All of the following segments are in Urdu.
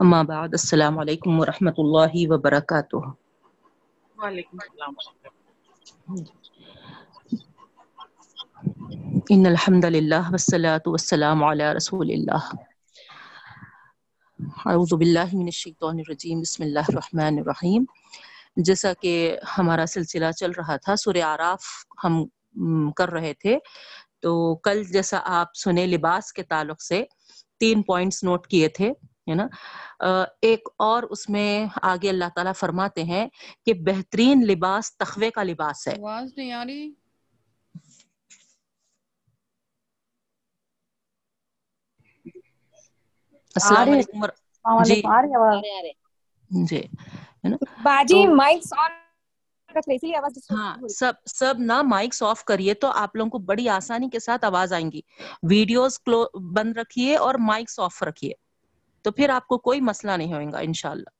اما بعد السلام علیکم ورحمۃ اللہ وبرکاتہ وعلیکم السلام ان الحمد للہ والصلاة والسلام علی رسول اللہ اعوذ باللہ من الشیطان الرجیم بسم اللہ الرحمن الرحیم جیسا کہ ہمارا سلسلہ چل رہا تھا سورہ آراف ہم کر رہے تھے تو کل جیسا آپ سنے لباس کے تعلق سے تین پوائنٹس نوٹ کیے تھے۔ ہے نا؟ ایک اور اس میں آگے اللہ تعالیٰ فرماتے ہیں کہ بہترین لباس تخوے کا لباس ہے۔ آواز نہیں آ رہی۔ السلام۔ علیکم جی۔ جی باجی مائکس آن ہاں سب سب نا مائکس آف کریے تو آپ لوگوں کو بڑی آسانی کے ساتھ آواز آئیں گی۔ ویڈیوز بند رکھیے اور مائکس آف رکھیے۔ تو پھر آپ کو کوئی مسئلہ نہیں ہوئے گا، انشاءاللہ۔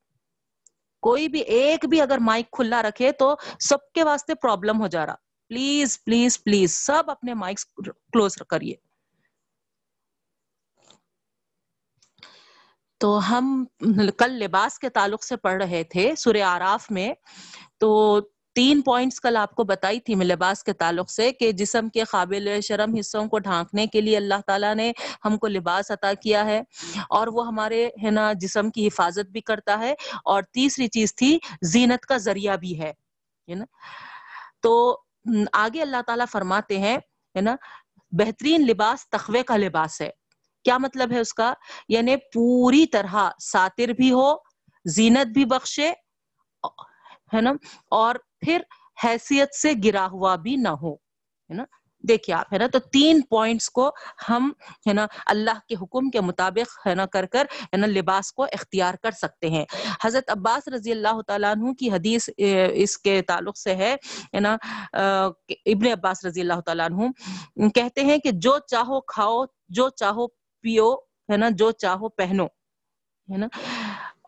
کوئی بھی، ایک بھی اگر مائک کھلا رکھے تو سب کے واسطے پرابلم ہو جا رہا۔ پلیز پلیز پلیز، سب اپنے مائکس کلوز کریے۔ تو ہم کل لباس کے تعلق سے پڑھ رہے تھے سورہ آراف میں۔ تو تین پوائنٹس کل آپ کو بتائی تھی میں لباس کے تعلق سے کہ جسم کے قابل شرم حصوں کو ڈھانکنے کے لیے اللہ تعالیٰ نے ہم کو لباس عطا کیا ہے اور وہ ہمارے ہے نا جسم کی حفاظت بھی کرتا ہے اور تیسری چیز تھی زینت کا ذریعہ بھی ہے نا؟ تو آگے اللہ تعالیٰ فرماتے ہیں، ہے نا، بہترین لباس تخوے کا لباس ہے۔ کیا مطلب ہے اس کا؟ یعنی پوری طرح ساتر بھی ہو، زینت بھی بخشے، ہے نا، اور پھر حیثیت سے گرا ہوا بھی نہ ہو، ہے نا؟ دیکھیے آپ، ہے نا؟ تو تین پوائنٹس کو ہم، ہے نا، اللہ کے حکم کے مطابق، ہے نا، کر کر، ہے نا، لباس کو اختیار کر سکتے ہیں۔ حضرت عباس رضی اللہ تعالیٰ عنہ کی حدیث اس کے تعلق سے ہے نا ابن عباس رضی اللہ تعالیٰ عنہ کہتے ہیں کہ جو چاہو کھاؤ، جو چاہو پیو، ہے نا، جو چاہو پہنو، ہے نا؟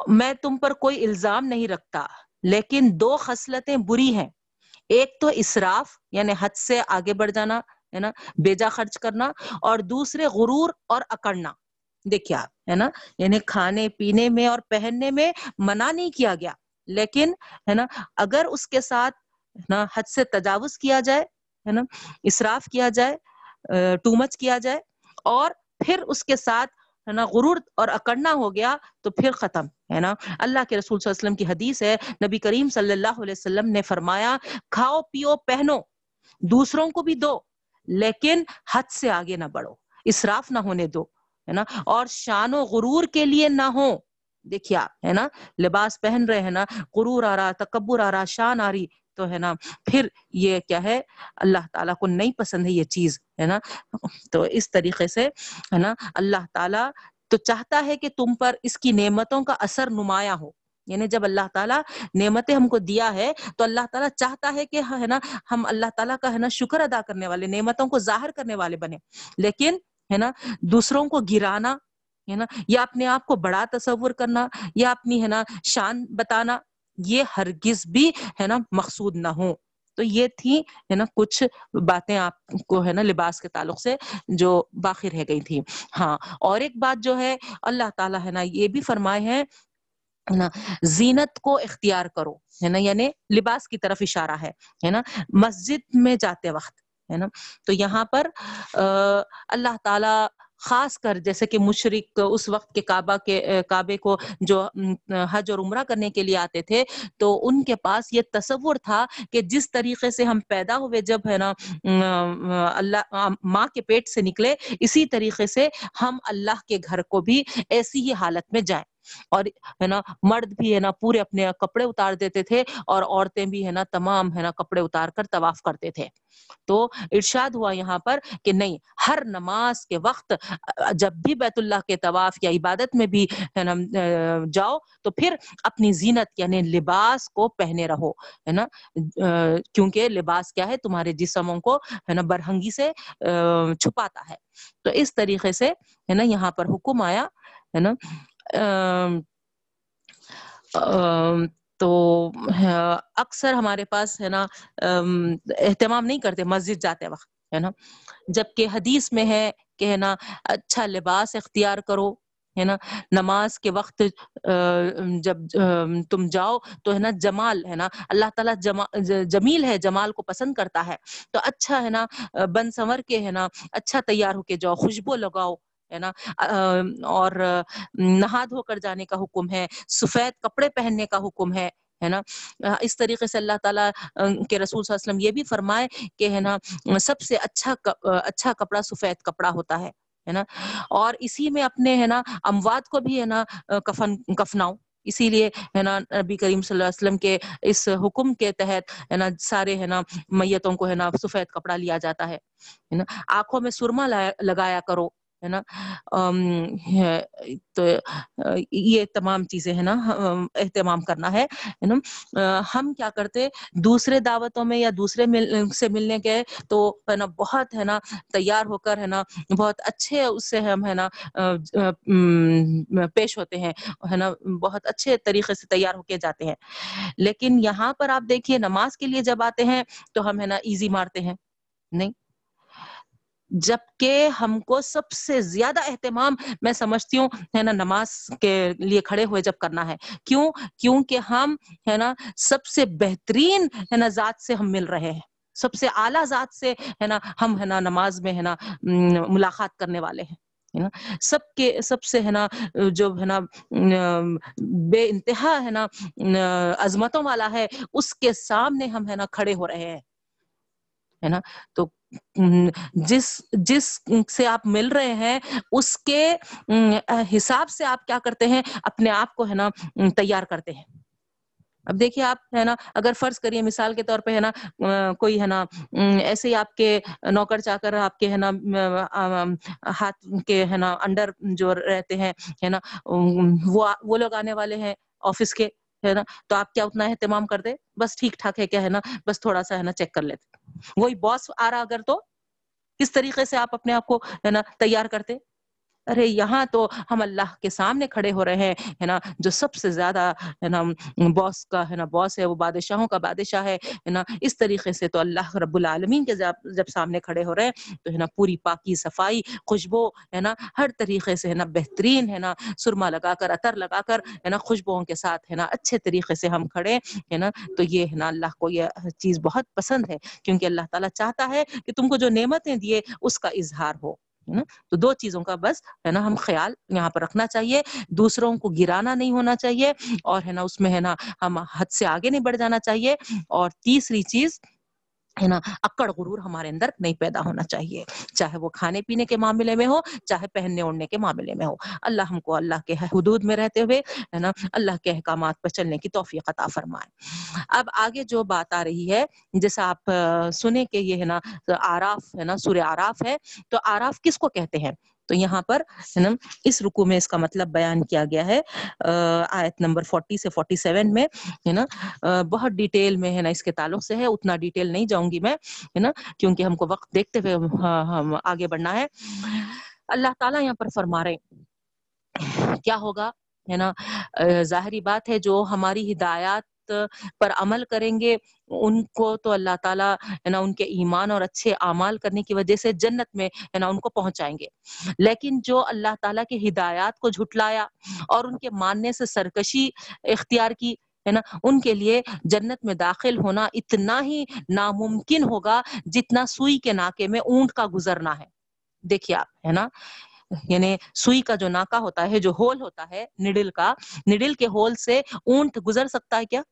میں تم پر کوئی الزام نہیں رکھتا۔ لیکن دو خصلتیں بری ہیں۔ ایک تو اسراف یعنی حد سے آگے بڑھ جانا، ہے نا، بیجا خرچ کرنا، اور دوسرے غرور اور اکڑنا۔ دیکھیے آپ، ہے نا یعنی کھانے پینے میں اور پہننے میں منع نہیں کیا گیا، لیکن، ہے نا، اگر اس کے ساتھ نا، حد سے تجاوز کیا جائے، ہے نا، اسراف کیا جائے ٹو مچ کیا جائے، اور پھر اس کے ساتھ، ہے نا، غرور اور اکڑنا ہو گیا، تو پھر ختم۔ ہے نا؟ اللہ کے رسول صلی اللہ علیہ وسلم کی حدیث ہے، نبی کریم صلی اللہ علیہ وسلم نے فرمایا، کھاؤ، پیو، پہنو، دوسروں کو بھی دو، لیکن حد سے آگے نہ بڑھو، اسراف نہ ہونے دو، ہے نا؟ اور شان و غرور کے لیے نہ ہو۔ دیکھیے آپ، ہے نا؟ لباس پہن رہے ہیں نا، غرور آ رہا، تکبر آ رہا، شان آ رہی، تو ہے نا؟ پھر یہ کیا ہے؟ اللہ تعالیٰ کو نہیں پسند ہے یہ چیز، ہے نا؟ تو اس طریقے سے، ہے نا؟ اللہ تعالیٰ تو چاہتا ہے کہ تم پر اس کی نعمتوں کا اثر نمایاں ہو۔ یعنی جب اللہ تعالیٰ نعمتیں ہم کو دیا ہے، تو اللہ تعالیٰ چاہتا ہے کہ ہے نا، ہم اللہ تعالیٰ کا ہے نا شکر ادا کرنے والے، نعمتوں کو ظاہر کرنے والے بنے۔ لیکن ہے نا، دوسروں کو گرانا، ہے نا، یا اپنے آپ کو بڑا تصور کرنا، یا اپنی ہے نا شان بتانا، یہ ہرگز بھی ہے نا مقصود نہ ہو۔ تو یہ تھی ہے نا، کچھ باتیں آپ کو، ہے نا، لباس کے تعلق سے جو باقی رہ گئی تھی ہاں اور ایک بات جو ہے، اللہ تعالیٰ، ہے نا، یہ بھی فرمائے ہیں، ہے نا، زینت کو اختیار کرو، ہے نا یعنی لباس کی طرف اشارہ ہے ہے نا، مسجد میں جاتے وقت، ہے نا، تو یہاں پر اللہ تعالیٰ خاص کر جیسے کہ مشرق اس وقت کے کعبہ کے کعبے کو جو حج اور عمرہ کرنے کے لیے آتے تھے، تو ان کے پاس یہ تصور تھا کہ جس طریقے سے ہم پیدا ہوئے جب، ہے نا اللہ ماں کے پیٹ سے نکلے، اسی طریقے سے ہم اللہ کے گھر کو بھی ایسی ہی حالت میں جائیں۔ اور ہے نا، مرد بھی ہے نا پورے اپنے کپڑے اتار دیتے تھے اور عورتیں بھی ہے نا تمام ہے نا کپڑے اتار کر طواف کرتے تھے۔ تو ارشاد ہوا یہاں پر کہ نہیں، ہر نماز کے وقت جب بھی بیت اللہ کے طواف یا عبادت میں بھی جاؤ تو پھر اپنی زینت یعنی لباس کو پہنے رہو، ہے نا۔ کیونکہ لباس کیا ہے، تمہارے جسموں کو ہے نا برہنگی سے چھپاتا ہے۔ تو اس طریقے سے ہے نا یہاں پر حکم آیا، ہے نا۔ تو اکثر ہمارے پاس ہے نا اہتمام نہیں کرتے مسجد جاتے وقت، ہے نا؟ جبکہ حدیث میں ہے کہ ہے نا اچھا لباس اختیار کرو، ہے نا؟ نماز کے وقت جب تم جاؤ تو ہے نا، جمال ہے نا، اللہ تعالیٰ جمیل ہے، جمال کو پسند کرتا ہے۔ تو اچھا ہے نا، بن سنور کے ہے نا اچھا تیار ہو کے جاؤ، خوشبو لگاؤ ہے نا؟ اور نہا دھو کر جانے کا حکم ہے، سفید کپڑے پہننے کا حکم ہے ہے نا؟ اس طریقے سے اللہ تعالیٰ کے رسول صلی اللہ علیہ وسلم یہ بھی فرمائے کہ ہے نا، سب سے اچھا اچھا کپڑا سفید کپڑا ہوتا ہے ہے نا؟ اور اسی میں اپنے، ہے نا، اموات کو بھی، ہے نا کفن کفناؤ اسی لیے، ہے نا، نبی کریم صلی اللہ علیہ وسلم کے اس حکم کے تحت، ہے نا، سارے، ہے نا، میتوں کو، ہے نا، سفید کپڑا لیا جاتا ہے نا؟ آنکھوں میں سرما لگایا کرو۔ ہے نا؟ تو یہ تمام چیزیں ہے نا اہتمام کرنا ہے نا؟ ہم کیا کرتے، دوسرے دعوتوں میں یا دوسرے سے ملنے گئے تو ہے نا، بہت ہے نا، تیار ہو کر ہے نا، بہت اچھے اس سے ہم ہے نا پیش ہوتے ہیں، ہے نا، بہت اچھے طریقے سے تیار ہو کے جاتے ہیں۔ لیکن یہاں پر آپ دیکھیے، نماز کے لیے جب آتے ہیں تو ہم ہے نا ایزی مارتے ہیں، نہیں؟ جبکہ ہم کو سب سے زیادہ اہتمام میں سمجھتی ہوں ہے نا نماز کے لیے کھڑے ہوئے جب کرنا ہے کیوں کیونکہ ہم ہے نا سب سے بہترین ہے نا ذات سے ہم مل رہے ہیں سب سے اعلیٰ ذات سے ہے نا ہم ہے نا نماز میں ہے نا ملاقات کرنے والے ہیں سب کے سب سے ہے نا جو ہے نا بے انتہا ہے نا عظمتوں والا ہے اس کے سامنے ہم ہے نا کھڑے ہو رہے ہیں ہے نا؟ تو جس جس سے آپ مل رہے ہیں، اس کے حساب سے آپ کیا کرتے ہیں؟ اپنے آپ کو ہے نا تیار کرتے ہیں۔ اب دیکھیے آپ ہے نا، اگر فرض کریے مثال کے طور پہ ہے نا کوئی ہے نا ایسے ہی آپ کے نوکر چا کر آپ کے ہے نا ہاتھ کے ہے نا، انڈر جو رہتے ہیں، ہے نا وہ لوگ آنے والے ہیں آفس کے۔ ہے نا؟ تو آپ کیا اتنا اہتمام کر دے بس ٹھیک ٹھاک ہے کیا ہے نا؟ بس تھوڑا سا ہے نا چیک کر لیتے۔ وہی باس آ رہا اگر تو کس طریقے سے آپ اپنے آپ کو ہے نا تیار کرتے؟ ارے یہاں تو ہم اللہ کے سامنے کھڑے ہو رہے ہیں، ہے نا؟ جو سب سے زیادہ، ہے نا باس کا، ہے نا باس ہے، وہ بادشاہوں کا بادشاہ ہے نا؟ اس طریقے سے تو اللہ رب العالمین کے جب سامنے کھڑے ہو رہے ہیں، تو ہے نا، پوری پاکی صفائی، خوشبو، ہے نا، ہر طریقے سے، ہے نا، بہترین، ہے نا، سرما لگا کر، عطر لگا کر، ہے نا، خوشبوؤں کے ساتھ، ہے نا، اچھے طریقے سے ہم کھڑے ہے نا؟ تو یہ، ہے نا، اللہ کو یہ چیز بہت پسند ہے، کیونکہ اللہ تعالیٰ چاہتا ہے کہ تم کو جو نعمتیں دیے، اس کا اظہار ہو۔ تو دو چیزوں کا بس ہے نا ہم خیال یہاں پر رکھنا چاہیے۔ دوسروں کو گرانا نہیں ہونا چاہیے اور ہے نا اس میں ہے نا ہم حد سے آگے نہیں بڑھ جانا چاہیے۔ اور تیسری چیز ہے نا، اکڑ غرور ہمارے اندر نہیں پیدا ہونا چاہیے۔ چاہے وہ کھانے پینے کے معاملے میں ہو، چاہے پہننے اوڑھنے کے معاملے میں ہو۔ اللہ ہم کو اللہ کے حدود میں رہتے ہوئے، ہے نا، اللہ کے احکامات پر چلنے کی توفیق عطا فرمائے۔ اب آگے جو بات آ رہی ہے جیسا آپ سنیں کہ یہ ہے نا، آراف ہے نا، سورہ آراف ہے۔ تو آراف کس کو کہتے ہیں؟ تو یہاں پر ہے نا، اس رکو میں اس کا مطلب بیان کیا گیا ہے۔ آیت نمبر 40 سے 47 میں ہے نا بہت ڈیٹیل میں ہے نا، اس کے تعلق سے ہے، اتنا ڈیٹیل نہیں جاؤں گی میں ہے نا، کیونکہ ہم کو وقت دیکھتے ہوئے ہاں، ہم آگے بڑھنا ہے۔ اللہ تعالیٰ یہاں پر فرما رہے کیا ہوگا؟ ہے نا ظاہری بات ہے جو ہماری ہدایات پر عمل کریں گے، ان کو تو اللہ تعالیٰ، ہے نا، ان کے ایمان اور اچھے اعمال کرنے کی وجہ سے جنت میں، ہے نا، ان کو پہنچائیں گے۔ لیکن جو اللہ تعالیٰ کی ہدایات کو جھٹلایا اور ان کے ماننے سے سرکشی اختیار کی، ہے نا، ان کے لیے جنت میں داخل ہونا اتنا ہی ناممکن ہوگا جتنا سوئی کے ناکے میں اونٹ کا گزرنا ہے۔ دیکھیے آپ، ہے نا یعنی سوئی کا جو ناکا ہوتا ہے، جو ہول ہوتا ہے، نڈل کا، نڈل کے ہول سے اونٹ گزر سکتا ہے کیا؟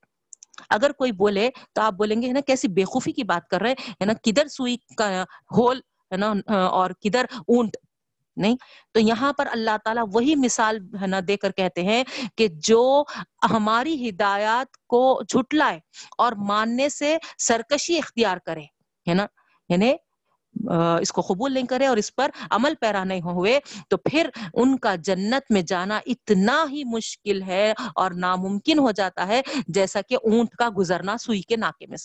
اگر کوئی بولے تو آپ بولیں گے نا، کیسی بےخوفی کی بات کر رہے ہیں نا، کدھر سوئی کا ہول، ہے نا، اور کدھر اونٹ، نہیں؟ تو یہاں پر اللہ تعالیٰ وہی مثال، ہے نا، دے کر کہتے ہیں کہ جو ہماری ہدایات کو جھٹلائے اور ماننے سے سرکشی اختیار کرے، ہے نا؟ یعنی اس کو قبول نہیں کرے اور اس پر عمل پیرا نہیں ہوئے، تو پھر ان کا جنت میں جانا اتنا ہی مشکل ہے اور ناممکن ہو جاتا ہے جیسا کہ اونٹ کا گزرنا سوئی کے ناکے میں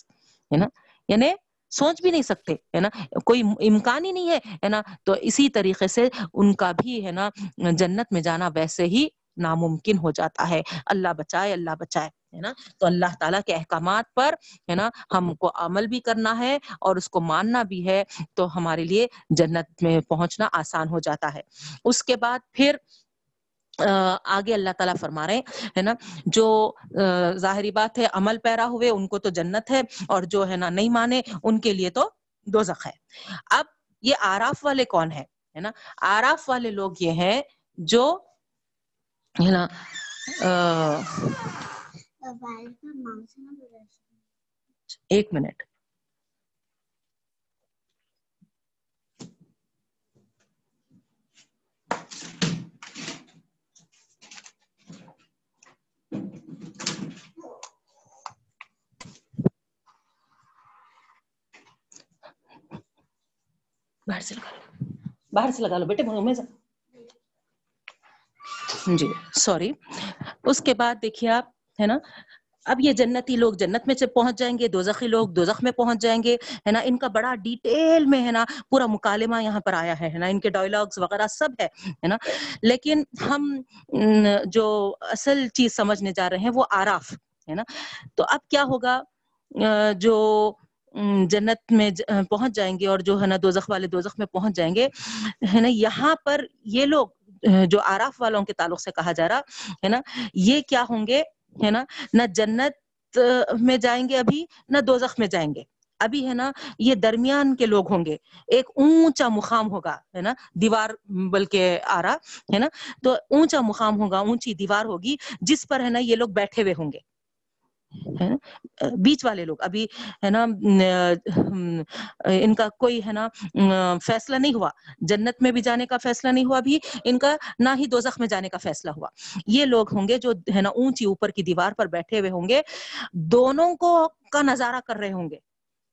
ہے نا؟ یعنی سوچ بھی نہیں سکتے، ہے نا؟ کوئی امکان ہی نہیں ہے نا؟ تو اسی طریقے سے ان کا بھی، ہے نا، جنت میں جانا ویسے ہی ناممکن ہو جاتا ہے۔ اللہ بچائے اللہ بچائے۔ ہے نا؟ تو اللہ تعالیٰ کے احکامات پر ہے نا، ہم کو عمل بھی کرنا ہے اور اس کو ماننا بھی ہے، تو ہمارے لیے جنت میں پہنچنا آسان ہو جاتا ہے۔ اس کے بعد پھر آگے اللہ تعالیٰ فرما رہے ہے نا؟ جو ظاہری بات ہے، عمل پیرا ہوئے، ان کو تو جنت ہے، اور جو ہے نا نہیں مانے، ان کے لیے تو دوزخ ہے۔ اب یہ آراف والے کون ہے ہے نا؟ آراف والے لوگ یہ ہیں جو، ہے نا ایک منٹ۔ باہر سے لگا لو۔ باہر سے لگا لو بیٹے میں جی سوری۔ اس کے بعد دیکھیے آپ، ہے نا؟ اب یہ جنتی لوگ جنت میں پہنچ جائیں گے، دوزخی لوگ دوزخ میں پہنچ جائیں گے، ہے نا؟ ان کا بڑا ڈیٹیل میں، ہے نا، پورا مکالمہ یہاں پر آیا ہے نا؟ ان کے ڈائلاگس وغیرہ سب ہے نا؟ لیکن ہم جو اصل چیز سمجھنے جا رہے ہیں وہ آراف، ہے نا؟ تو اب کیا ہوگا؟ جو جنت میں پہنچ جائیں گے اور جو، ہے نا، دوزخ والے دوزخ میں پہنچ جائیں گے، ہے نا؟ یہاں پر یہ لوگ، جو آراف والوں کے تعلق سے کہا جا رہا، ہے نا؟ یہ کیا ہوں گے؟ ہے نا؟ نہ جنت میں جائیں گے ابھی، نہ دوزخ میں جائیں گے۔ ابھی ہے نا، یہ درمیان کے لوگ ہوں گے۔ ایک اونچا مقام ہوگا، ہے نا؟ دیوار، بلکہ آ رہا ہے نا؟ تو اونچا مقام ہوگا، اونچی دیوار ہوگی، جس پر ہے نا، یہ لوگ بیٹھے ہوئے ہوں گے۔ بیچ والے لوگ، ابھی ہے نا ان کا کوئی ہے نا فیصلہ نہیں ہوا۔ جنت میں بھی جانے کا فیصلہ نہیں ہوا بھی ان کا نہ ہی دوزخ میں جانے کا فیصلہ ہوا۔ یہ لوگ ہوں گے جو ہے نا اونچی اوپر کی دیوار پر بیٹھے ہوئے ہوں گے، دونوں کو کا نظارہ کر رہے ہوں گے۔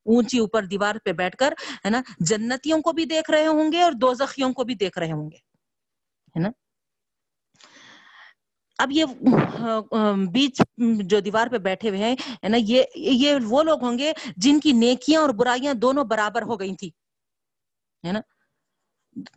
اونچی اوپر دیوار پہ بیٹھ کر ہے نا، جنتیوں کو بھی دیکھ رہے ہوں گے اور دوزخیوں کو بھی دیکھ رہے ہوں گے۔ ہے نا؟ اب یہ بیچ جو دیوار پہ بیٹھے ہوئے ہیں نا، یہ یہ وہ لوگ ہوں گے جن کی نیکیاں اور برائیاں دونوں برابر ہو گئی تھی، ہے نا؟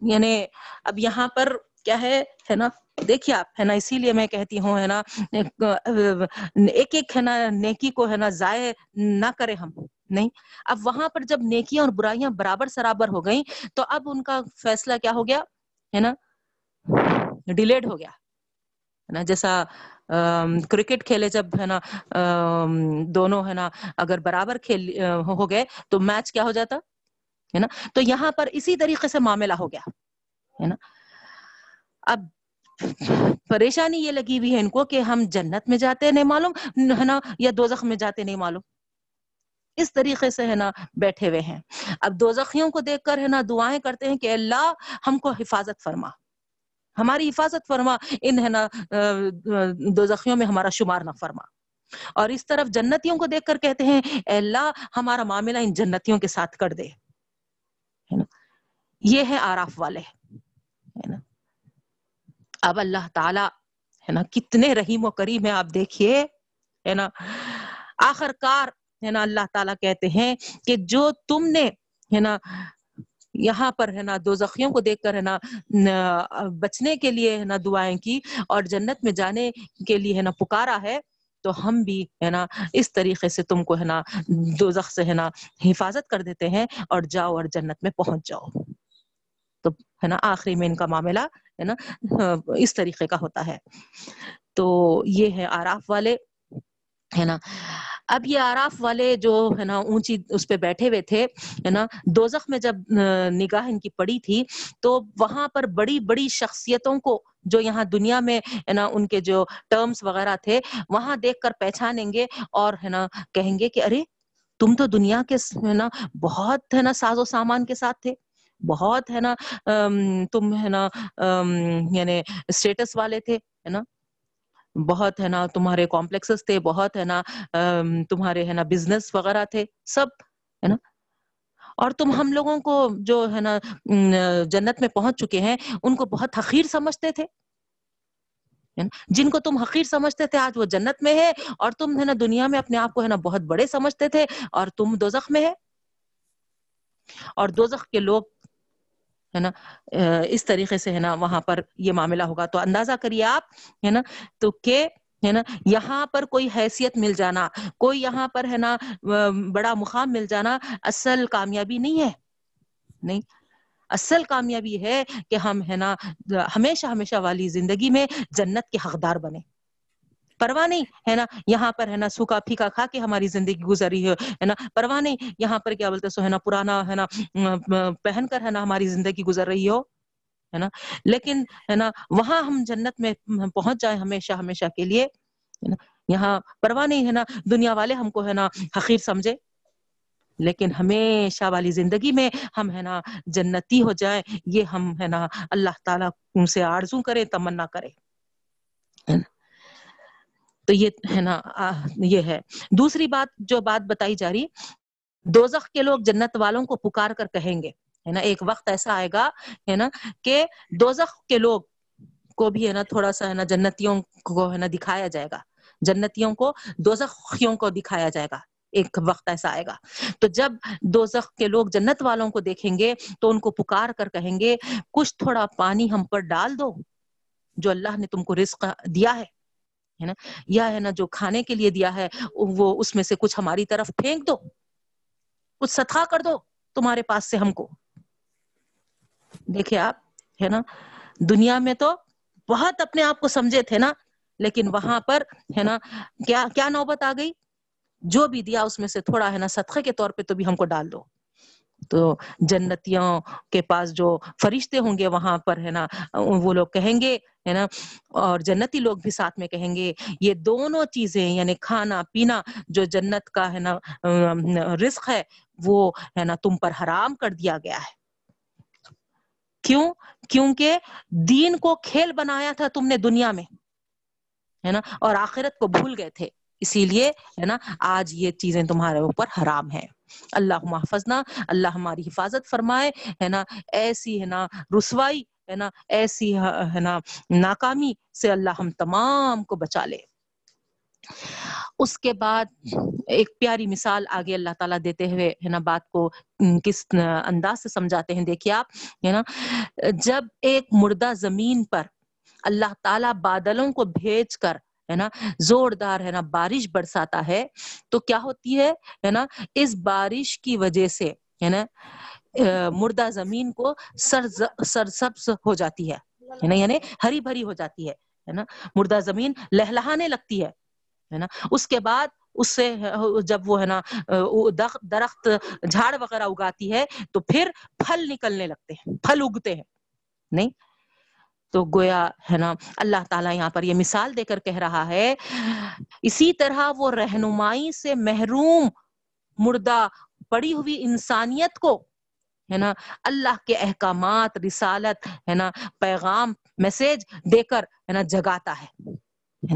یعنی اب یہاں پر کیا ہے ہے نا، دیکھیے آپ، ہے نا، اسی لیے میں کہتی ہوں، ہے نا، ایک ایک، ہے نا، نیکی کو، ہے نا، ضائع نہ کرے ہم، نہیں۔ اب وہاں پر جب نیکیاں اور برائیاں برابر سرابر ہو گئیں، تو اب ان کا فیصلہ کیا ہو گیا، ہے نا، ڈیلیڈ ہو گیا۔ نا؟ جیسا کرکٹ کھیلے جب ہے نا دونوں ہے نا، اگر برابر کھیل ہو گئے تو میچ کیا ہو جاتا؟ ہے نا؟ تو یہاں پر اسی طریقے سے معاملہ ہو گیا، ہے نا؟ اب پریشانی یہ لگی ہوئی ہے ان کو کہ ہم جنت میں جاتے نہیں معلوم، ہے نا؟ یا دوزخ میں جاتے نہیں معلوم۔ اس طریقے سے ہے نا بیٹھے ہوئے ہیں۔ اب دوزخیوں کو دیکھ کر ہے نا دعائیں کرتے ہیں کہ اللہ ہم کو حفاظت فرما۔ ہماری حفاظت فرما، ان ہے نا دو زخیوں میں ہمارا شمار نہ فرما۔ اور اس طرف جنتیوں کو دیکھ کر کہتے ہیں، اے اللہ، ہمارا معاملہ ان جنتیوں کے ساتھ کر دے۔ یہ ہے آراف والے۔ اب اللہ تعالی، ہے نا، کتنے رحیم و کریم ہے آپ دیکھیے۔ ہے نا؟ آخر کار ہے نا، اللہ تعالیٰ کہتے ہیں کہ جو تم نے، ہے نا یہاں پر ہے نا دو زخیوں کو دیکھ کر ہے نا بچنے کے لیے ہے نا دعائیں کی اور جنت میں جانے کے لیے ہے نا پکارا ہے، تو ہم بھی ہے نا اس طریقے سے تم کو ہے نا دو زخ سے ہے نا حفاظت کر دیتے ہیں اور جاؤ اور جنت میں پہنچ جاؤ۔ تو ہے نا آخری میں ان کا معاملہ ہے نا، اس طریقے کا ہوتا ہے۔ تو یہ ہے آراف والے، ہے نا اب یہ آراف والے جو ہے نا اونچی اس پہ بیٹھے ہوئے تھے، ہے نا، دوزخ میں جب نگاہ ان کی پڑی تھی، تو وہاں پر بڑی بڑی شخصیتوں کو جو یہاں دنیا میں، ہے نا، ان کے جو ٹرمز وغیرہ تھے، وہاں دیکھ کر پہچانیں گے اور، ہے نا، کہیں گے کہ ارے، تم تو دنیا کے ہے نا، بہت، ہے نا، ساز و سامان کے ساتھ تھے، بہت، ہے نا تم، ہے نا یعنی اسٹیٹس والے تھے، ہے نا بہت ہے نا، تمہارے کمپلیکسز تھے، بہت ہے نا تمہارے ہے نا بزنس وغیرہ تھے، سب، ہے نا؟ اور تم ہم لوگوں کو جو ہے نا جنت میں پہنچ چکے ہیں، ان کو بہت حقیر سمجھتے تھے جن کو تم حقیر سمجھتے تھے، آج وہ جنت میں ہے، اور تم ہے نا دنیا میں اپنے آپ کو ہے نا بہت بڑے سمجھتے تھے، اور تم دوزخ میں ہے۔ اور دوزخ کے لوگ ہے نا؟ اس طریقے سے ہے نا وہاں پر یہ معاملہ ہوگا۔ تو اندازہ کریے آپ، ہے نا؟ تو کہ، ہے نا، یہاں پر کوئی حیثیت مل جانا، کوئی یہاں پر ہے نا بڑا مقام مل جانا اصل کامیابی نہیں ہے۔ نہیں، اصل کامیابی ہے کہ ہم، ہے نا، ہمیشہ ہمیشہ والی زندگی میں جنت کے حقدار بنے پرواہ نہیں، ہے نا؟ یہاں پر، ہے نا، سوکھا پھیکا کھا کے ہماری زندگی گزری ہے نا؟ پرواہ نہیں، یہاں پر کیا بولتے سو، ہے نا، پرانا، ہے نا پہن کر، ہے نا، ہماری زندگی گزر رہی ہو، ہے نا؟ لیکن، ہے نا، وہاں ہم جنت میں پہنچ جائیں ہمیشہ ہمیشہ کے لیے یہاں پرواہ نہیں، ہے نا، دنیا والے ہم کو، ہے نا، حقیر سمجھے، لیکن ہمیشہ والی زندگی میں ہم، ہے نا، جنتی ہو جائیں، یہ ہم، ہے نا، اللہ تعالیٰ ان سے آرزو کرے تمنا کرے تو یہ ہے نا یہ ہے۔ دوسری بات جو بات بتائی جا رہی، دوزخ کے لوگ جنت والوں کو پکار کر کہیں گے۔ ہے نا، ایک وقت ایسا آئے گا، ہے نا، کہ دوزخ کے لوگ کو بھی ہے نا تھوڑا سا ہے نا جنتیوں کو ہے نا دکھایا جائے گا۔ جنتیوں کو، دوزخیوں کو دکھایا جائے گا۔ ایک وقت ایسا آئے گا۔ تو جب دوزخ کے لوگ جنت والوں کو دیکھیں گے، تو ان کو پکار کر کہیں گے، کچھ تھوڑا پانی ہم پر ڈال دو، جو اللہ نے تم کو رزق دیا ہے۔ ہے نا؟ یا ہے نا جو کھانے کے لیے دیا ہے، وہ اس میں سے کچھ ہماری طرف پھینک دو، کچھ ستھا کر دو تمہارے پاس سے ہم کو۔ دیکھے آپ، ہے نا؟ دنیا میں تو بہت اپنے آپ کو سمجھے تھے نا، لیکن وہاں پر، ہے نا، کیا کیا نوبت آ گئی؟ جو بھی دیا اس میں سے تھوڑا، ہے نا صدقے کے طور پہ تو بھی ہم کو ڈال دو۔ تو جنتیوں کے پاس جو فرشتے ہوں گے، وہاں پر، ہے نا، وہ لوگ کہیں گے ہے نا؟ اور جنتی لوگ بھی ساتھ میں کہیں گے، یہ دونوں چیزیں یعنی کھانا پینا جو جنت کا ہے نا رزق ہے، وہ ہے نا تم پر حرام کر دیا گیا ہے۔ کیوں؟ کیونکہ دین کو کھیل بنایا تھا تم نے دنیا میں، ہے نا؟ اور آخرت کو بھول گئے تھے۔ اسی لیے ہے نا، آج یہ چیزیں تمہارے اوپر حرام ہے اللہ محفظ اللہ ہماری حفاظت فرمائے۔ ہے نا؟ ایسی ہے نا، رسوائی ہے نا، ایسی ہے نا، ناکامی سے اللہ ہم تمام کو بچا لے۔ اس کے بعد ایک پیاری مثال آگے اللہ تعالیٰ دیتے ہوئے، ہے نا، بات کو کس انداز سے سمجھاتے ہیں۔ دیکھیے آپ، ہے نا، جب ایک مردہ زمین پر اللہ تعالیٰ بادلوں کو بھیج کر، ہے نا، زوردار، ہے نا، بارش برساتا ہے، تو کیا ہوتی ہے؟ ہے نا، اس بارش کی وجہ سے، ہے نا مردہ زمین کو سر سرسبز ہو جاتی ہے۔ نا؟ یعنی ہری بھری ہو جاتی ہے نا؟ مردہ زمین لہلہانے لگتی ہے ہے نا؟ اس کے بعد اس سے جب وہ، ہے نا درخت جھاڑ وغیرہ اگاتی ہے، تو پھر پھل نکلنے لگتے ہیں، پھل اگتے ہیں۔ نہیں؟ تو گویا، ہے نا، اللہ تعالیٰ یہاں پر یہ مثال دے کر کہہ رہا ہے، اسی طرح وہ رہنمائی سے محروم مردہ، پڑی ہوئی انسانیت کو ہے نا، اللہ کے احکامات، رسالت، ہے نا، پیغام میسج دے کر، ہے نا، جگاتا ہے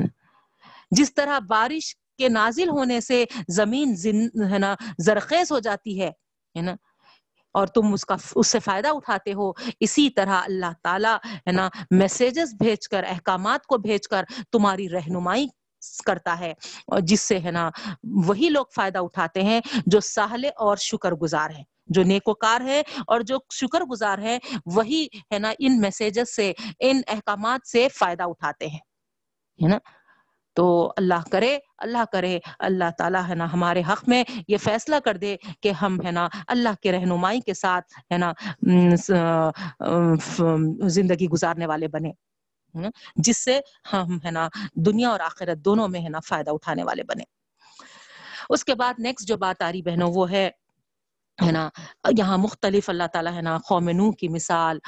جس طرح بارش کے نازل ہونے سے زمین ہے نا، زرخیز ہو جاتی ہے نا، اور تم اس کا، اس سے فائدہ اٹھاتے ہو، اسی طرح اللہ تعالیٰ، ہے نا، میسیجز بھیج کر، احکامات کو بھیج کر تمہاری رہنمائی کرتا ہے، اور جس سے، ہے نا، وہی لوگ فائدہ اٹھاتے ہیں جو سہلے اور شکر گزار ہیں۔ جو نیکوکار ہے اور جو شکر گزار ہے، وہی ہے نا ان میسیجز سے، ان احکامات سے فائدہ اٹھاتے ہیں، ہے نا؟ تو اللہ کرے اللہ کرے، اللہ تعالیٰ ہے نا ہمارے حق میں یہ فیصلہ کر دے کہ ہم ہے نا اللہ کے رہنمائی کے ساتھ ہے نا زندگی گزارنے والے بنے جس سے ہم ہے نا دنیا اور آخرت دونوں میں ہے نا فائدہ اٹھانے والے بنے۔ اس کے بعد نیکسٹ جو بات آ رہی بہنوں وہ ہے ہے نا، یہاں مختلف اللہ تعالیٰ ہے نا، قوم نو کی مثال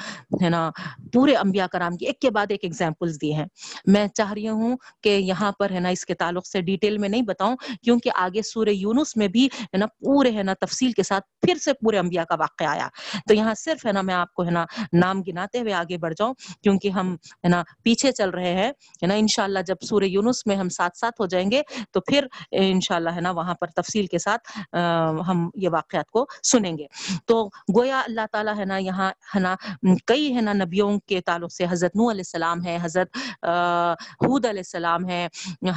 ہے نا، پورے انبیاء کرام کی ایک کے بعد ایک ایگزامپلز دی ہیں۔ میں چاہ رہی ہوں کہ یہاں پر ہے نا، اس کے تعلق سے ڈیٹیل میں نہیں بتاؤں، کیونکہ آگے سورہ یونس میں بھی ہے نا، پورے ہے نا تفصیل کے ساتھ پھر سے پورے انبیاء کا واقعہ آیا۔ تو یہاں صرف ہے نا، میں آپ کو ہے نا نام گناتے ہوئے آگے بڑھ جاؤں، کیونکہ ہم ہے نا پیچھے چل رہے ہیں۔ ہے نا، انشاءاللہ جب سورہ یونس میں ہم ساتھ ساتھ ہو جائیں گے، تو پھر انشاءاللہ ہے نا، وہاں پر تفصیل کے ساتھ ہم یہ واقعات کو سنیں گے۔ تو گویا اللہ تعالیٰ ہے نا یہاں ہے نا کئی ہے نا نبیوں کے تعلق سے حضرت نو علیہ السلام ہے حضرت حود علیہ السلام ہے